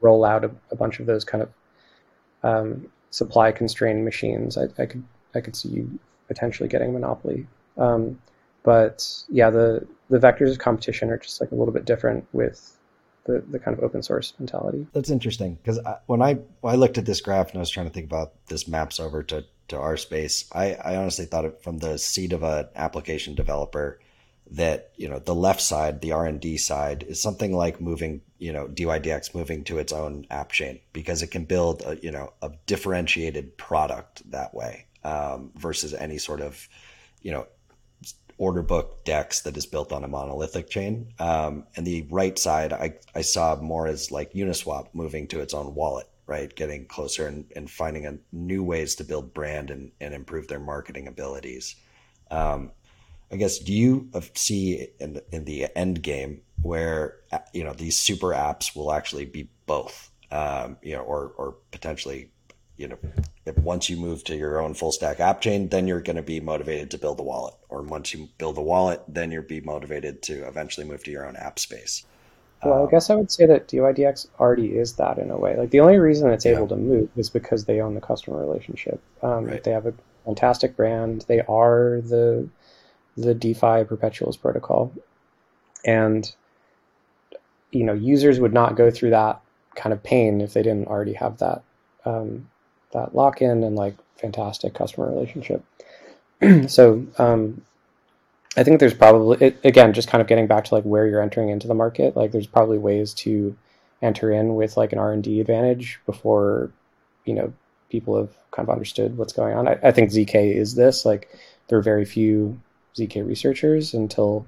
roll out a, a bunch of those kind of um, supply constrained machines, I, I, could I could see you potentially getting monopoly. Um, but yeah, the the vectors of competition are just like a little bit different with the, the kind of open source mentality. That's interesting because when I when I looked at this graph and I was trying to think about this maps over to to our space, I, I honestly thought it from the seat of an application developer that you know the left side, the R and D side, is something like moving you know dYdX moving to its own app chain because it can build a you know a differentiated product that way um, versus any sort of you know order book DEX that is built on a monolithic chain. Um, and the right side, I, I saw more as like Uniswap moving to its own wallet, right? Getting closer and, and finding a new ways to build brand and, and improve their marketing abilities. Um, I guess, do you see in, in the end game where, you know, these super apps will actually be both, um, you know, or, or potentially you know, if once you move to your own full stack app chain, then you're going to be motivated to build a wallet. Or once you build a wallet, then you'll be motivated to eventually move to your own app space. Well, um, I guess I would say that dYdX already is that in a way. Like the only reason it's yeah. able to move is because they own the customer relationship. Um, right. They have a fantastic brand. They are the the DeFi perpetuals protocol, and you know users would not go through that kind of pain if they didn't already have that um, that lock in and like fantastic customer relationship. [CLEARS THROAT] so um, I think there's probably it, again just kind of getting back to like where you're entering into the market. Like there's probably ways to enter in with like an R and D advantage before you know people have kind of understood what's going on. I, I think zk is this like there are very few zk researchers until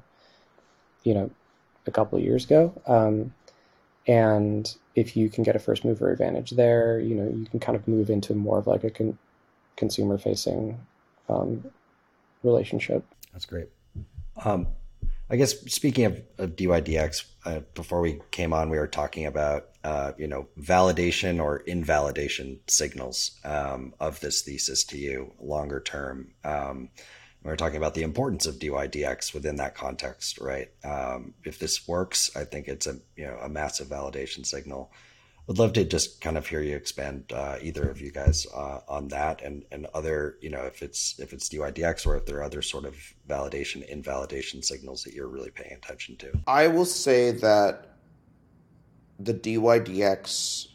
you know a couple of years ago. Um, and if you can get a first mover advantage there, you know, you can kind of move into more of like a con- consumer facing um, relationship. That's great. Um, I guess speaking of, of dYdX, uh, before we came on, we were talking about uh, you know validation or invalidation signals um, of this thesis to you longer term. We are talking about the importance of dYdX within that context, right? Um, if this works, I think it's a you know a massive validation signal. Would love to just kind of hear you expand uh, either of you guys uh, on that and and other you know if it's if it's dYdX or if there are other sort of validation invalidation signals that you're really paying attention to. I will say that the dYdX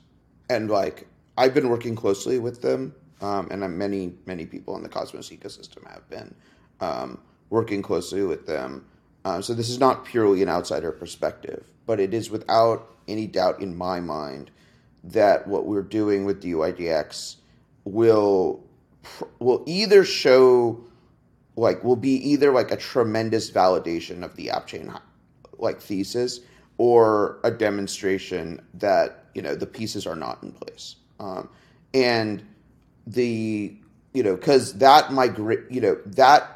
and like I've been working closely with them um, and many many people in the Cosmos ecosystem have been um, working closely with them. Uh, so this is not purely an outsider perspective, but it is without any doubt in my mind that what we're doing with dYdX will will either show like will be either like a tremendous validation of the app chain like thesis or a demonstration that you know the pieces are not in place um, and the you know because that migrate you know that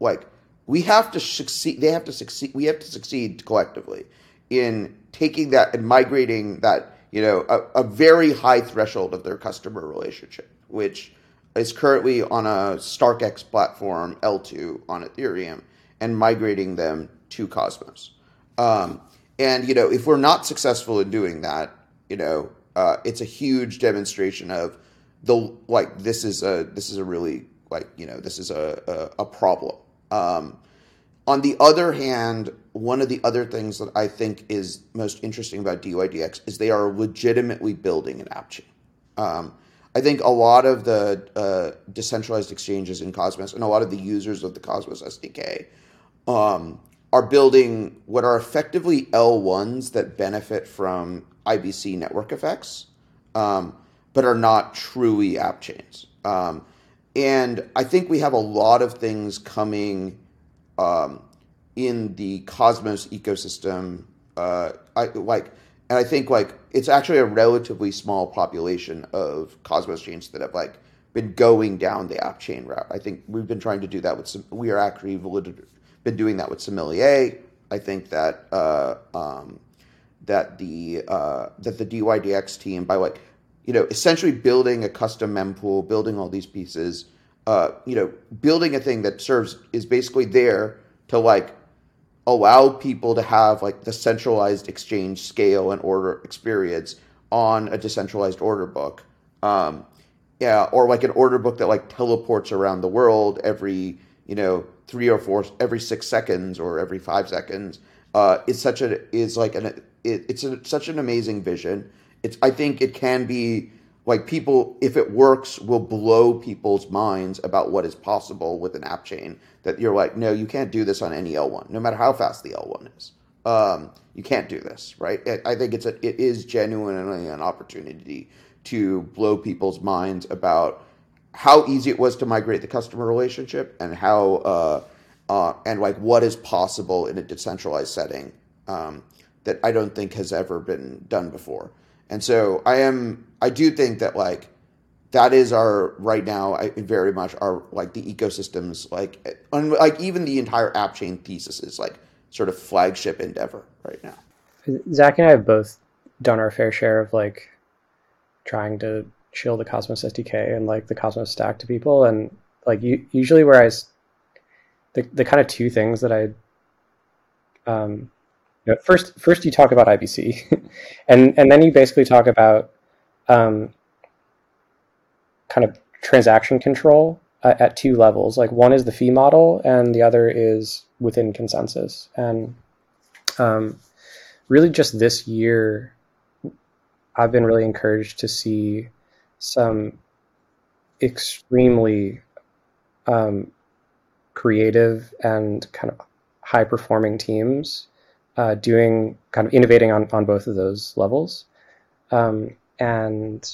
like we have to succeed. They have to succeed. We have to succeed collectively in taking that and migrating that. You know, a, a very high threshold of their customer relationship, which is currently on a StarkEx platform L2 on Ethereum, and migrating them to Cosmos. Um, and you know, if we're not successful in doing that, you know, uh, it's a huge demonstration of the like this is a this is a really like you know this is a a, a problem um, on the other hand, one of the other things that I think is most interesting about dYdX is they are legitimately building an app chain. Um, I think a lot of the uh, decentralized exchanges in Cosmos and a lot of the users of the Cosmos SDK um, are building what are effectively L1s that benefit from IBC network effects, um, but are not truly app chains. Um, and I think we have a lot of things coming um, in the Cosmos ecosystem. Uh, I, like and I think like it's actually a relatively small population of Cosmos chains that have like been going down the app chain route. I think we've been trying to do that with some. We are actually been doing that with Sommelier. I think that uh, um, that the uh, that the dYdX team by like you know essentially building a custom mempool, building all these pieces, uh, you know, building a thing that serves is basically there to like allow people to have like the centralized exchange scale and order experience on a decentralized order book. Um, yeah, or like an order book that like teleports around the world every you know three or four every six seconds or every five seconds. Uh, is such a is like an it, it's a, such an amazing vision. It's I think it can be like people if it works will blow people's minds about what is possible with an app chain that you're like no you can't do this on any l1 no matter how fast the l1 is. Um, you can't do this right? I think it's a, it is genuinely an opportunity to blow people's minds about how easy it was to migrate the customer relationship and how uh, uh, and like what is possible in a decentralized setting um, that i don't think has ever been done before and so I am I do think that like that is our right now I, very much our like the ecosystems like un, like even the entire app chain thesis is like sort of flagship endeavor right now. Zaki and I have both done our fair share of like trying to chill the Cosmos SDK and like the Cosmos stack to people and like you, usually where I the the kind of two things that I um first, first you talk about IBC, [LAUGHS] and and then you basically talk about um, kind of transaction control uh, at two levels. Like one is the fee model, and the other is within consensus. And um, really, just this year, I've been really encouraged to see some extremely um, creative and kind of high performing teams uh, doing kind of innovating on, on both of those levels. Um, and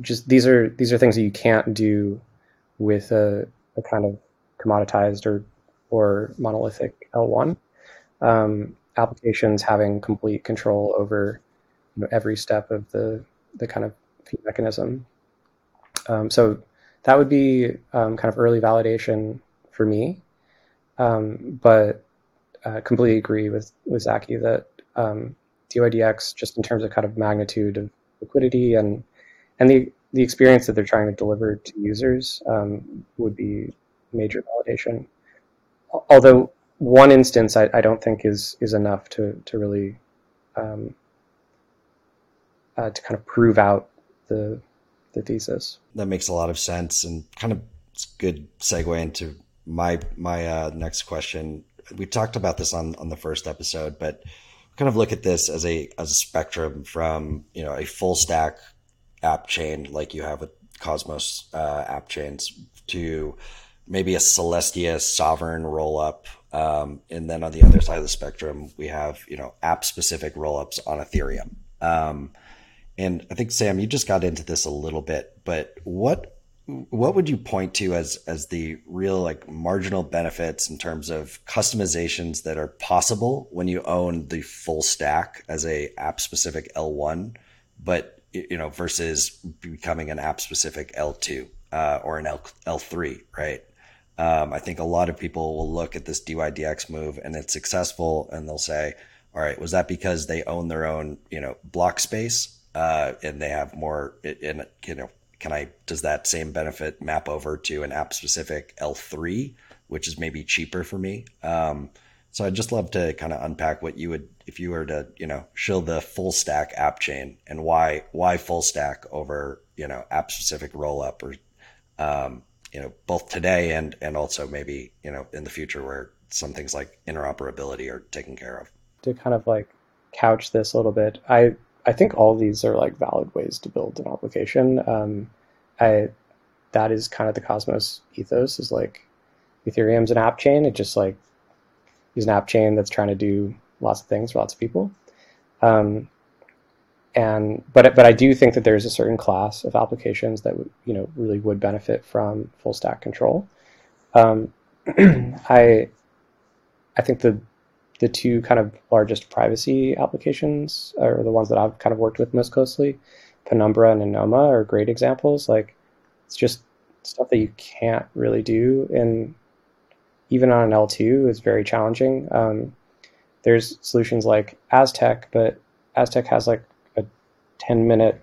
just these are these are things that you can't do with a, a kind of commoditized or or monolithic L1. Um, applications having complete control over you know, every step of the the kind of mechanism. Um, so that would be um, kind of early validation for me. Um, but uh, completely agree with with Zaki that um, dYdX, just in terms of kind of magnitude of liquidity and and the the experience that they're trying to deliver to users, um, would be major validation. Although one instance I, I don't think is is enough to to really um, uh, to kind of prove out the the thesis. That makes a lot of sense and kind of it's good segue into my my uh, next question we talked about this on on the first episode, but kind of look at this as a as a spectrum from you know a full stack app chain like you have with Cosmos uh, app chains to maybe a Celestia sovereign rollup, um, and then on the other side of the spectrum we have you know app specific rollups on Ethereum. Um, and I think Sam, you just got into this a little bit, but what what would you point to as as the real like marginal benefits in terms of customizations that are possible when you own the full stack as a app specific L1 but you know versus becoming an app specific L2 uh, or an L, L3 right? Um, I think a lot of people will look at this dYdX move and it's successful and they'll say all right was that because they own their own you know block space uh, and they have more in you know can I does that same benefit map over to an app specific L3, which is maybe cheaper for me? Um, so I'd just love to kind of unpack what you would if you were to you know show the full stack app chain and why why full stack over you know app specific rollup or um, you know both today and and also maybe you know in the future where some things like interoperability are taken care of. To kind of like couch this a little bit, I I think all these are like valid ways to build an application. Um, I that is kind of the Cosmos ethos is like Ethereum's an app chain. It just like is an app chain that's trying to do lots of things for lots of people. Um, and but but I do think that there's a certain class of applications that you know really would benefit from full stack control. Um, [CLEARS THROAT] I I think the the two kind of largest privacy applications, or the ones that I've kind of worked with most closely, Penumbra and Anoma are great examples. Like it's just stuff that you can't really do in even on an L2 is very challenging. Um, there's solutions like Aztec, but Aztec has like a 10 minute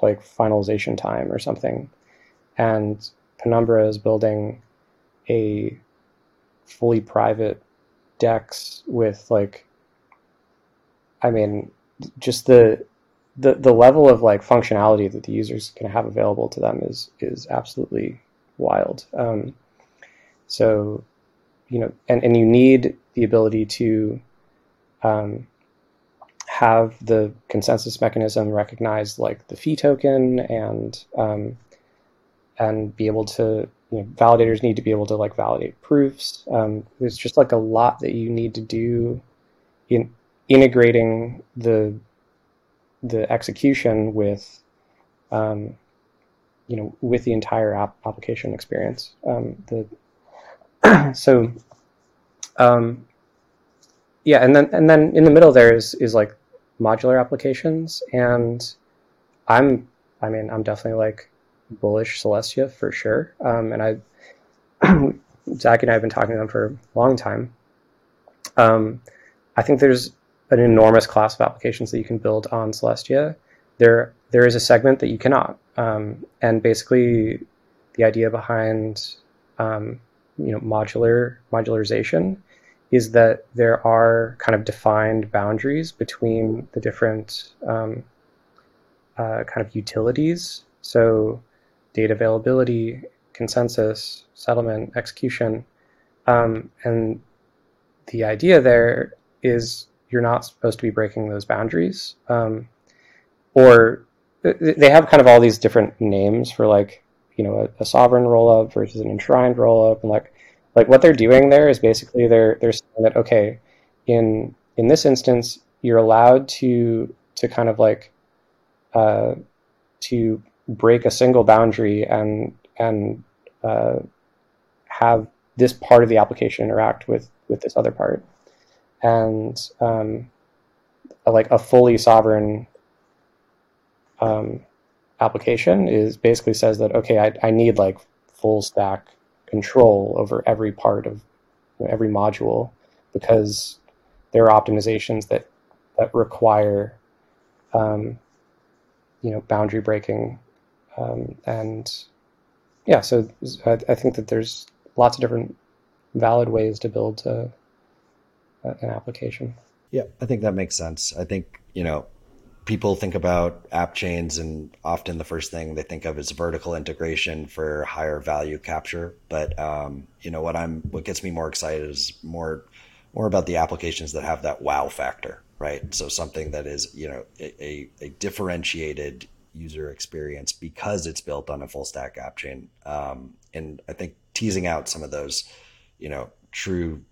like finalization time or something. And Penumbra is building a fully private DEX with like I mean just the the the level of like functionality that the users can have available to them is is absolutely wild. Um, so you know, and, and you need the ability to um, have the consensus mechanism recognize like the fee token and um, and be able to you know, validators need to be able to like validate proofs. Um, there's just like a lot that you need to do in integrating the the execution with um, you know with the entire app application experience. Um, the [CLEARS THROAT] so um, yeah, and then and then in the middle there is is like modular applications, and I'm I mean I'm definitely like bullish Celestia for sure, um, and I [CLEARS THROAT] Zaki and I have been talking to them for a long time. Um, I think there's an enormous class of applications that you can build on Celestia. There there is a segment that you cannot, um, and basically the idea behind um, you know modular modularization is that there are kind of defined boundaries between the different um, uh, kind of utilities. So, data availability, consensus, settlement, execution. Um, and the idea there is you're not supposed to be breaking those boundaries. Um, or they have kind of all these different names for like, you know, a, a sovereign rollup versus an enshrined rollup. And like, like what they're doing there is basically they're they're saying that okay, in in this instance, you're allowed to to kind of like uh, to break a single boundary and and uh, have this part of the application interact with with this other part, and um, like a fully sovereign um, application is basically says that okay, I, I need like full stack control over every part of you know, every module because there are optimizations that that require um, you know boundary breaking um, and yeah so I, I, think that there's lots of different valid ways to build a, an application. Yeah i think that makes sense. I think you know people think about app chains and often the first thing they think of is vertical integration for higher value capture. But um, you know what i'm what gets me more excited is more more about the applications that have that wow factor right? So something that is you know a, a differentiated user experience because it's built on a full stack app chain um, and i think teasing out some of those you know true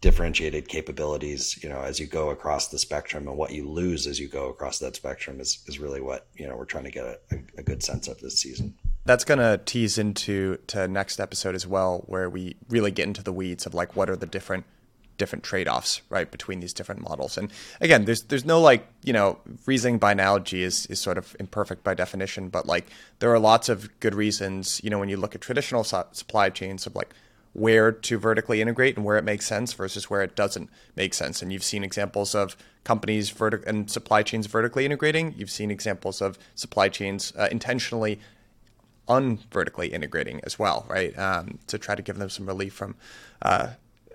differentiated capabilities, you know, as you go across the spectrum and what you lose as you go across that spectrum is, is really what, you know, we're trying to get a, a, good sense of this season. That's going to tease into to next episode as well, where we really get into the weeds of like, what are the different different trade-offs right between these different models and again there's there's no like you know reasoning by analogy is is sort of imperfect by definition but like there are lots of good reasons you know when you look at traditional su- supply chains of like where to vertically integrate and where it makes sense versus where it doesn't make sense. And you've seen examples of companies vertic- and supply chains vertically integrating. You've seen examples of supply chains uh, intentionally unvertically integrating as well, right? Um, to try to give them some relief from, uh,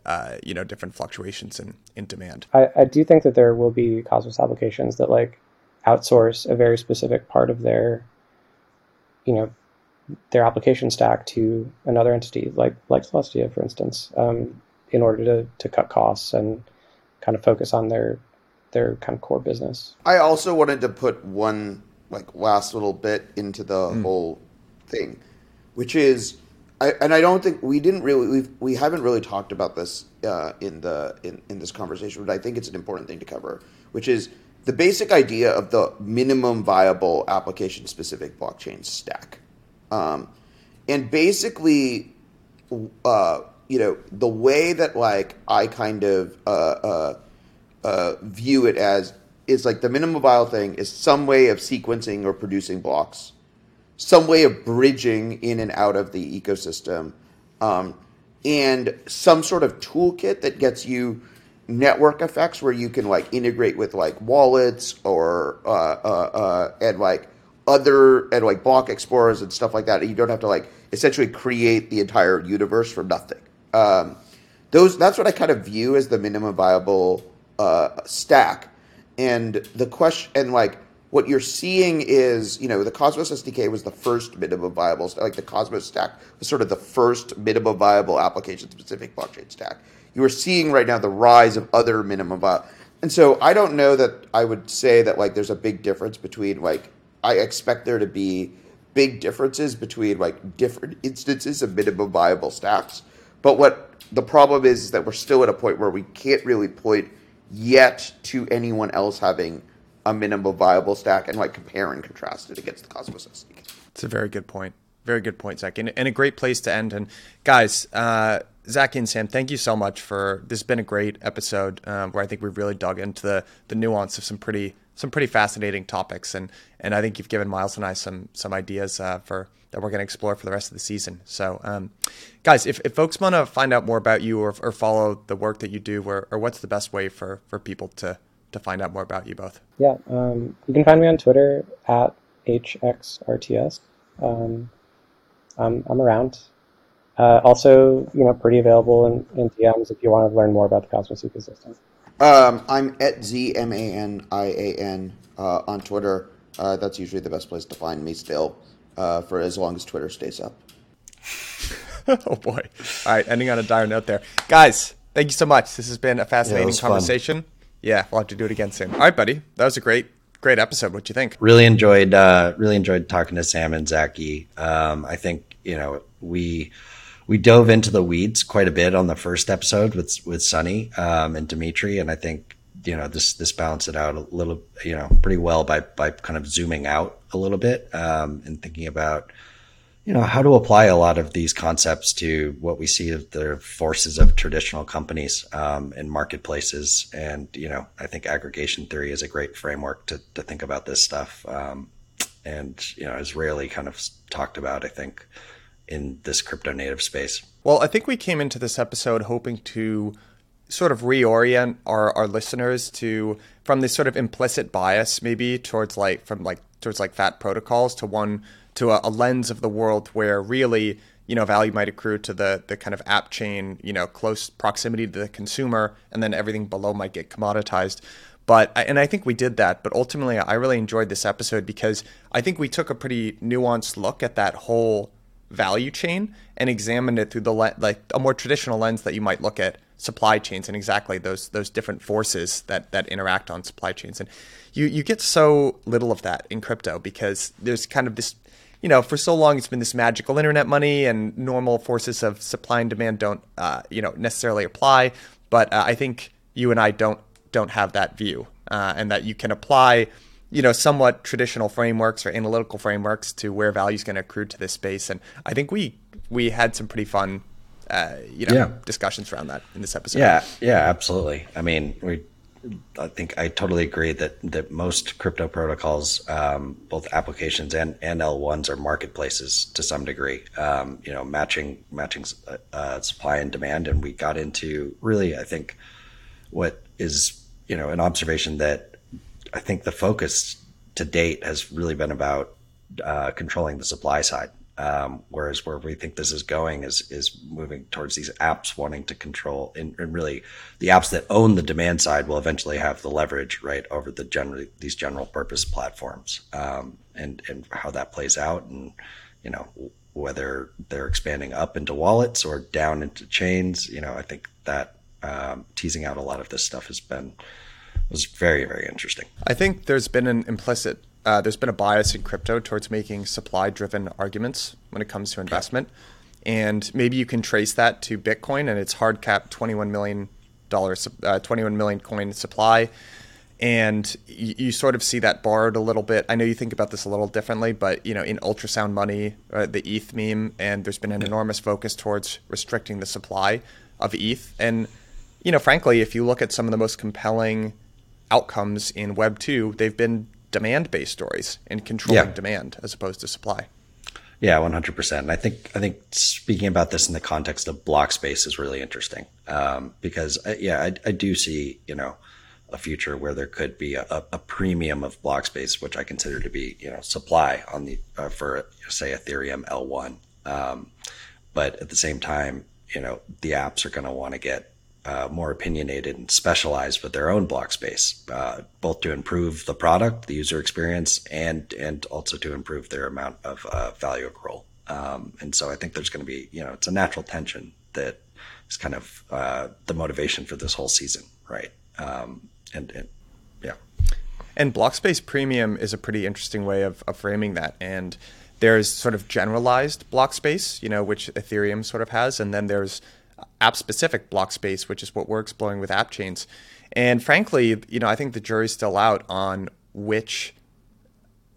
uh, you know, different fluctuations in, in demand. I, I do think that there will be Cosmos applications that like outsource a very specific part of their, you know, their application stack to another entity like like Celestia, for instance, um, in order to to cut costs and kind of focus on their their kind of core business. I also wanted to put one like last little bit into the mm. whole thing, which is, And I don't think we didn't really we've, we haven't really talked about this uh, in the in, in this conversation, but I think it's an important thing to cover, which is the basic idea of the minimum viable application specific blockchain stack. Um, and basically, uh, you know, the way that like I kind of uh, uh, uh, view it as is like the minimum viable thing is some way of sequencing or producing blocks, some way of bridging in and out of the ecosystem, um, and some sort of toolkit that gets you network effects where you can like integrate with like wallets or uh, uh, uh, and like other and like block explorers and stuff like that. You don't have to like essentially create the entire universe from nothing. Um, those that's what I kind of view as the minimum viable uh, stack. And the question and like what you're seeing is you know the Cosmos SDK was the first minimum viable like the Cosmos stack was sort of the first minimum viable application specific blockchain stack. You are seeing right now the rise of other minimum viable. And so I don't know that I would say that like there's a big difference between like I expect there to be big differences between like different instances of minimum viable stacks. But what the problem is, is that we're still at a point where we can't really point yet to anyone else having a minimum viable stack and like compare and contrast it against the Cosmos SDK. It's a very good point. Very good point, Zaki, and, and a great place to end. And guys, uh, Zaki and Sam, thank you so much for this. Has been a great episode uh, where I think we've really dug into the the nuance of some pretty some pretty fascinating topics, and and I think you've given Myles and I some some ideas uh, for that we're going to explore for the rest of the season. So, um, guys, if, if folks want to find out more about you or, or follow the work that you do, or, or what's the best way for for people to to find out more about you both? Yeah, um, you can find me on Twitter at hxrts. Um, I'm, I'm around. Uh, also, you know, pretty available in, in DMs if you want to learn more about the Cosmos ecosystem. Um, I'm at Z M A N I A N uh, on Twitter. Uh, that's usually the best place to find me still uh, for as long as Twitter stays up. [LAUGHS] oh boy! All right, ending on a dire note there, guys. Thank you so much. This has been a fascinating yeah, conversation. Fun. Yeah, we'll have to do it again soon. All right, buddy. That was a great, great episode. What do you think? Really enjoyed, uh, really enjoyed talking to Sam and Zaki. Um, I think you know we we dove into the weeds quite a bit on the first episode with with Sunny um, and Dimitri, and I think you know this this balanced it out a little, you know, pretty well by by kind of zooming out a little bit um, and thinking about you know how to apply a lot of these concepts to what we see of the forces of traditional companies um, and marketplaces. And you know i think aggregation theory is a great framework to, to think about this stuff. Um, and you know is rarely kind of talked about i think in this crypto native space. Well i think we came into this episode hoping to sort of reorient our, our listeners to from this sort of implicit bias maybe towards like from like towards like fat protocols to one to a, a, lens of the world where really you know value might accrue to the the kind of app chain you know close proximity to the consumer and then everything below might get commoditized. But and I think we did that but ultimately I really enjoyed this episode because I think we took a pretty nuanced look at that whole value chain and examined it through the le- like a more traditional lens that you might look at supply chains and exactly those those different forces that that interact on supply chains. And you you get so little of that in crypto because there's kind of this you know for so long it's been this magical internet money and normal forces of supply and demand don't uh, you know necessarily apply but uh, I think you and I don't don't have that view uh, and that you can apply you know somewhat traditional frameworks or analytical frameworks to where value is going to accrue to this space and I think we we had some pretty fun uh, you know, yeah. discussions around that in this episode. Yeah, yeah, absolutely. I mean, we, I think I totally agree that that most crypto protocols, um, both applications and and L1s, are marketplaces to some degree. Um, you know, matching matching uh, supply and demand, and we got into really, I think, what is you know an observation that I think the focus to date has really been about uh, controlling the supply side um, whereas where we think this is going is is moving towards these apps wanting to control and, and, really the apps that own the demand side will eventually have the leverage right over the general these general purpose platforms um, and and how that plays out and you know whether they're expanding up into wallets or down into chains you know I think that um, teasing out a lot of this stuff has been was very very interesting. I think there's been an implicit uh, there's been a bias in crypto towards making supply driven arguments when it comes to investment. And maybe you can trace that to Bitcoin and its hard cap $21 million, uh, 21 million coin supply. and you, you, sort of see that borrowed a little bit. I know you think about this a little differently, but you know, in ultrasound money, uh, the ETH meme, and there's been an enormous focus towards restricting the supply of ETH. And you know, frankly, if you look at some of the most compelling outcomes in Web two, they've been demand-based stories and controlling yeah. demand as opposed to supply. Yeah, one hundred percent. And I think I think speaking about this in the context of block space is really interesting um, because uh, yeah, I, I do see you know a future where there could be a, a, premium of block space, which I consider to be you know supply on the uh, for say Ethereum L1. Um, but at the same time, you know the apps are going to want to get uh, more opinionated and specialized with their own block space, uh, both to improve the product, the user experience, and and also to improve their amount of uh, value accrual. Um, and so I think there's going to be you know it's a natural tension that is kind of uh, the motivation for this whole season, right? Um, and, and yeah. And block space premium is a pretty interesting way of, of framing that. And there's sort of generalized block space, you know, which Ethereum sort of has, and then there's app specific block space, which is what we're exploring with app chains. And frankly, you know, I think the jury's still out on which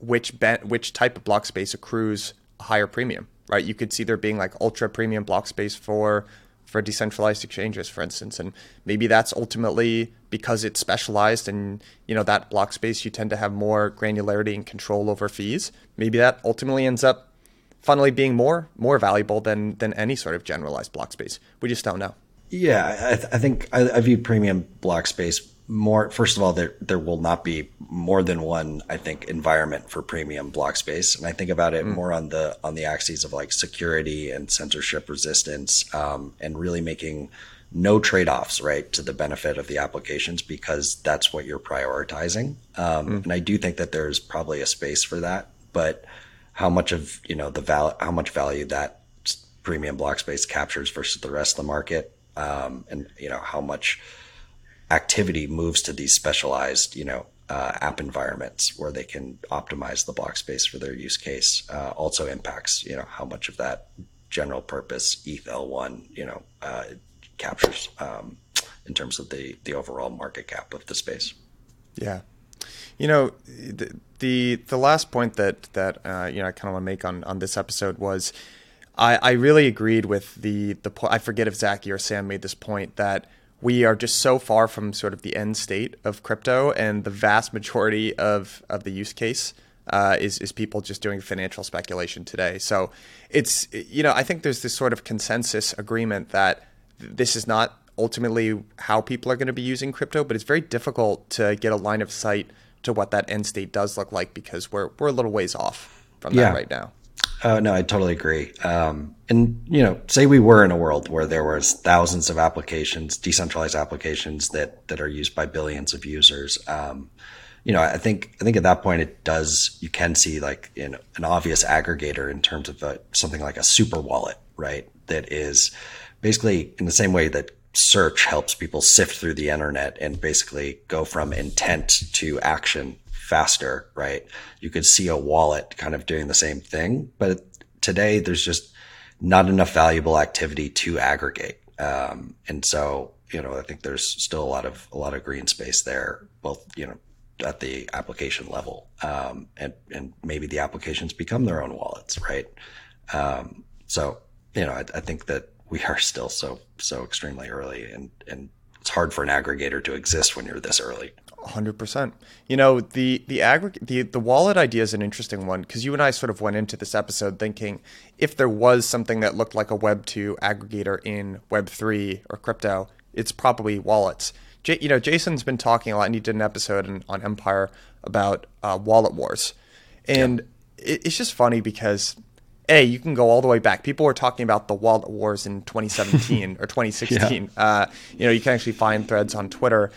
which which type of block space accrues a higher premium, right? You could see there being like ultra premium block space for for decentralized exchanges, for instance, and maybe that's ultimately because it's specialized and you know that block space you tend to have more granularity and control over fees. Maybe that ultimately ends up funnily being more more valuable than than any sort of generalized block space. We just don't know. Yeah, I, th- I think I, I, view premium block space more. First of all, there there will not be more than one. I think environment for premium block space, and I think about it mm. more on the on the axes of like security and censorship resistance, um, and really making no trade offs, right, to the benefit of the applications because that's what you're prioritizing. Um, mm. And I do think that there's probably a space for that, but how much of you know the val how much value that premium block space captures versus the rest of the market, um, and you know how much activity moves to these specialized you know uh, app environments where they can optimize the block space for their use case uh, also impacts you know how much of that general purpose ETH L1 you know uh, captures um, in terms of the the overall market cap of the space. Yeah, you know, the the, last point that that uh, you know I kind of want to make on on this episode was. I, I really agreed with the the. I forget if Zaki or Sam made this point that we are just so far from sort of the end state of crypto, and the vast majority of of the use case uh, is is people just doing financial speculation today. So it's you know I think there's this sort of consensus agreement that this is not ultimately how people are going to be using crypto, but it's very difficult to get a line of sight to what that end state does look like because we're we're a little ways off from yeah. that right now. Uh, no, I totally agree. Um, and you know, say we were in a world where there was thousands of applications, decentralized applications that that are used by billions of users. Um, you know, I think I think at that point it does. You can see like in an obvious aggregator in terms of a, something like a super wallet, right? That is basically in the same way that search helps people sift through the internet and basically go from intent to action faster, right? You could see a wallet kind of doing the same thing, but today there's just not enough valuable activity to aggregate. Um, and so, you know, I think there's still a lot of, a lot of green space there, both, you know, at the application level. Um, and, and maybe the applications become their own wallets, right? Um, so, you know, I, I think that we are still so so extremely early, and and it's hard for an aggregator to exist when you're this early. Hundred percent. You know the the aggregate the the wallet idea is an interesting one because you and I sort of went into this episode thinking if there was something that looked like a Web two aggregator in Web three or crypto, it's probably wallets. J- you know, Jason's been talking a lot, and he did an episode on, on Empire about uh, wallet wars, and yeah. it, it's just funny because a you can go all the way back. People were talking about the wallet wars in 2017 [LAUGHS] or 2016. Yeah. Uh, you know, you can actually find threads on Twitter,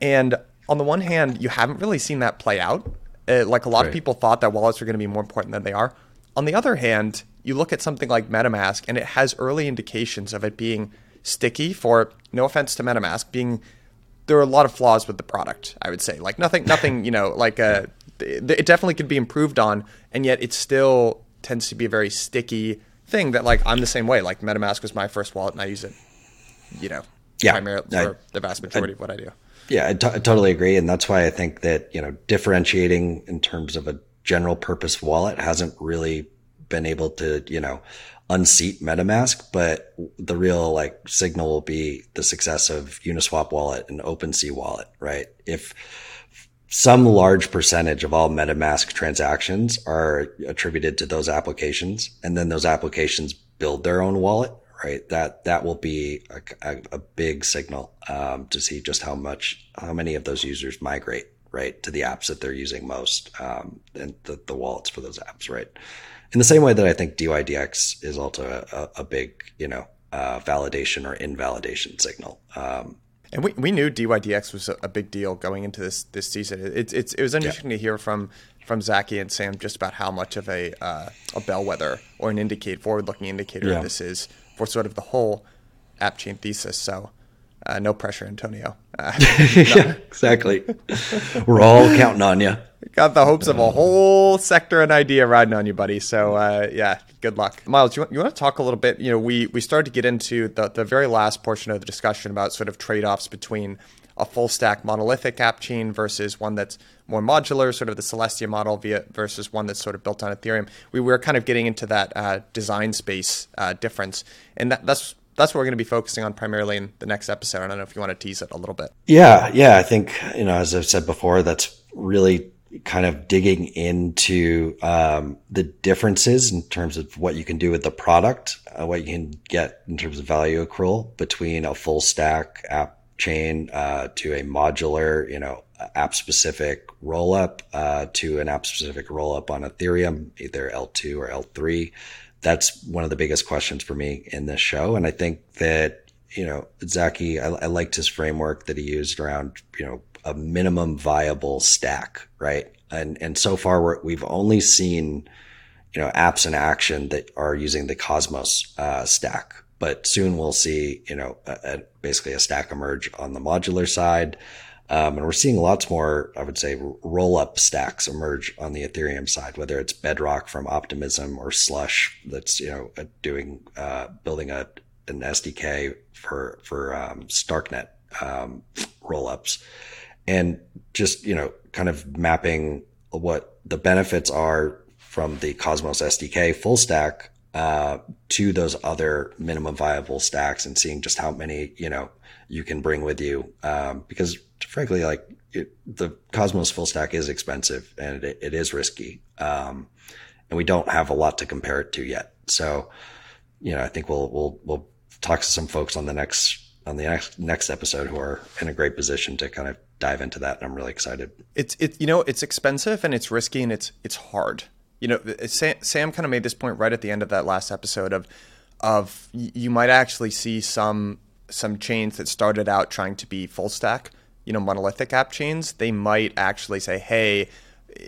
and on the one hand, you haven't really seen that play out. Uh, like a lot right. of people thought that wallets are going to be more important than they are. On the other hand, you look at something like MetaMask, and it has early indications of it being sticky. For no offense to MetaMask, being there are a lot of flaws with the product. I would say, like nothing, nothing. You know, like uh, [LAUGHS] it definitely could be improved on, and yet it's still tends to be a very sticky thing that like I'm the same way. Like MetaMask was my first wallet and I use it, you know, yeah, primarily for the vast majority I, of what I do. Yeah, I, t- I totally agree, and that's why I think that you know differentiating in terms of a general purpose wallet hasn't really been able to you know unseat MetaMask, but the real like signal will be the success of Uniswap wallet and OpenSea wallet, right? If some large percentage of all MetaMask transactions are attributed to those applications, and then those applications build their own wallet, right? That that will be a, a, a big signal um, to see just how much, how many of those users migrate, right, to the apps that they're using most, um, and the, the wallets for those apps, right? In the same way that I think dYdX is also a, a big, you know, uh, validation or invalidation signal. Um, and we, we knew dYdX was a, big deal going into this this season. It, it's it was interesting yeah. to hear from from Zaki and Sam just about how much of a uh, a bellwether or an indicate forward looking indicator yeah. this is for sort of the whole app chain thesis. So uh, no pressure, Antonio. Uh, [LAUGHS] [LAUGHS] yeah, exactly. [LAUGHS] We're all counting on you. Got the hopes of a whole sector and idea riding on you, buddy. So uh, yeah, good luck, Myles. You want, you want to talk a little bit? You know, we we started to get into the the very last portion of the discussion about sort of trade offs between a full stack monolithic app chain versus one that's more modular, sort of the Celestia model via versus one that's sort of built on Ethereum. We were kind of getting into that uh, design space uh, difference, and that, that's that's what we're going to be focusing on primarily in the next episode. I don't know if you want to tease it a little bit. Yeah, yeah. I think you know, as I've said before, that's really kind of digging into um, the differences in terms of what you can do with the product, uh, what you can get in terms of value accrual between a full stack app chain uh, to a modular, you know, app specific rollup uh, to an app specific rollup on Ethereum, either L2 or L3. That's one of the biggest questions for me in this show. And I think that, you know, Zaki, I, I liked his framework that he used around, you know, a minimum viable stack, right? And, and so far we have only seen, you know, apps in action that are using the Cosmos uh, stack, but soon we'll see, you know, a, a, basically a stack emerge on the modular side. Um, and we're seeing lots more, I would say, roll up stacks emerge on the Ethereum side, whether it's Bedrock from Optimism or Slush that's, you know, doing, uh, building a, an SDK for, for, um, Starknet, um, roll ups and just, you know, kind of mapping what the benefits are from the Cosmos SDK full stack uh, to those other minimum viable stacks and seeing just how many you know you can bring with you. Um, because frankly like it, the cosmos full stack is expensive and it, it is risky. Um, and we don't have a lot to compare it to yet. So you know i think we'll we'll we'll talk to some folks on the next on the next next episode who are in a great position to kind of dive into that and i'm really excited it's it you know it's expensive and it's risky and it's it's hard you know, Sam, Sam kind of made this point right at the end of that last episode of of you might actually see some some chains that started out trying to be full stack, you know, monolithic app chains. They might actually say, hey,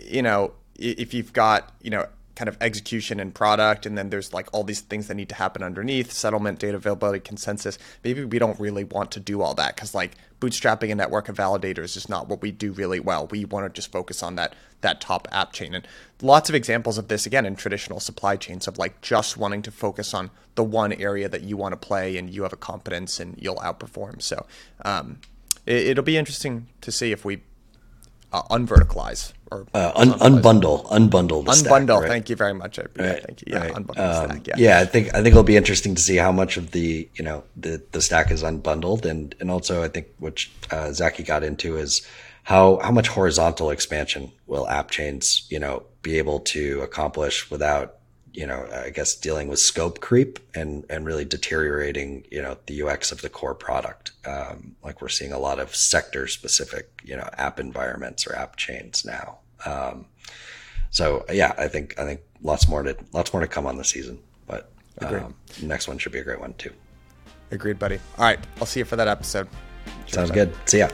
you know, if you've got you know kind of execution and product, and then there's like all these things that need to happen underneath settlement, data availability, consensus. Maybe we don't really want to do all that because like bootstrapping a network of validators is not what we do really well. We want to just focus on that that top app chain, and lots of examples of this again in traditional supply chains of like just wanting to focus on the one area that you want to play and you have a competence and you'll outperform. So um, it, will be interesting to see if we uh, unverticalize or uh, un- unbundle, unbundle, unbundle. Stack, right? Thank you very much. I, right. Thank you. Yeah, right. unbundle um, stack. Yeah. yeah, I think I think it'll be interesting to see how much of the you know the the stack is unbundled, and and also I think which uh, Zaki got into is how how much horizontal expansion will app chains you know be able to accomplish without you know, I guess dealing with scope creep and, and really deteriorating, you know, the UX of the core product. Um, like we're seeing a lot of sector specific, you know, app environments or app chains now. Um, so yeah, I think, I think lots more to, lots more to come on the season, but, um, next one should be a great one too. Agreed, buddy. All right. I'll see you for that episode. Cheers, Sounds good. See ya.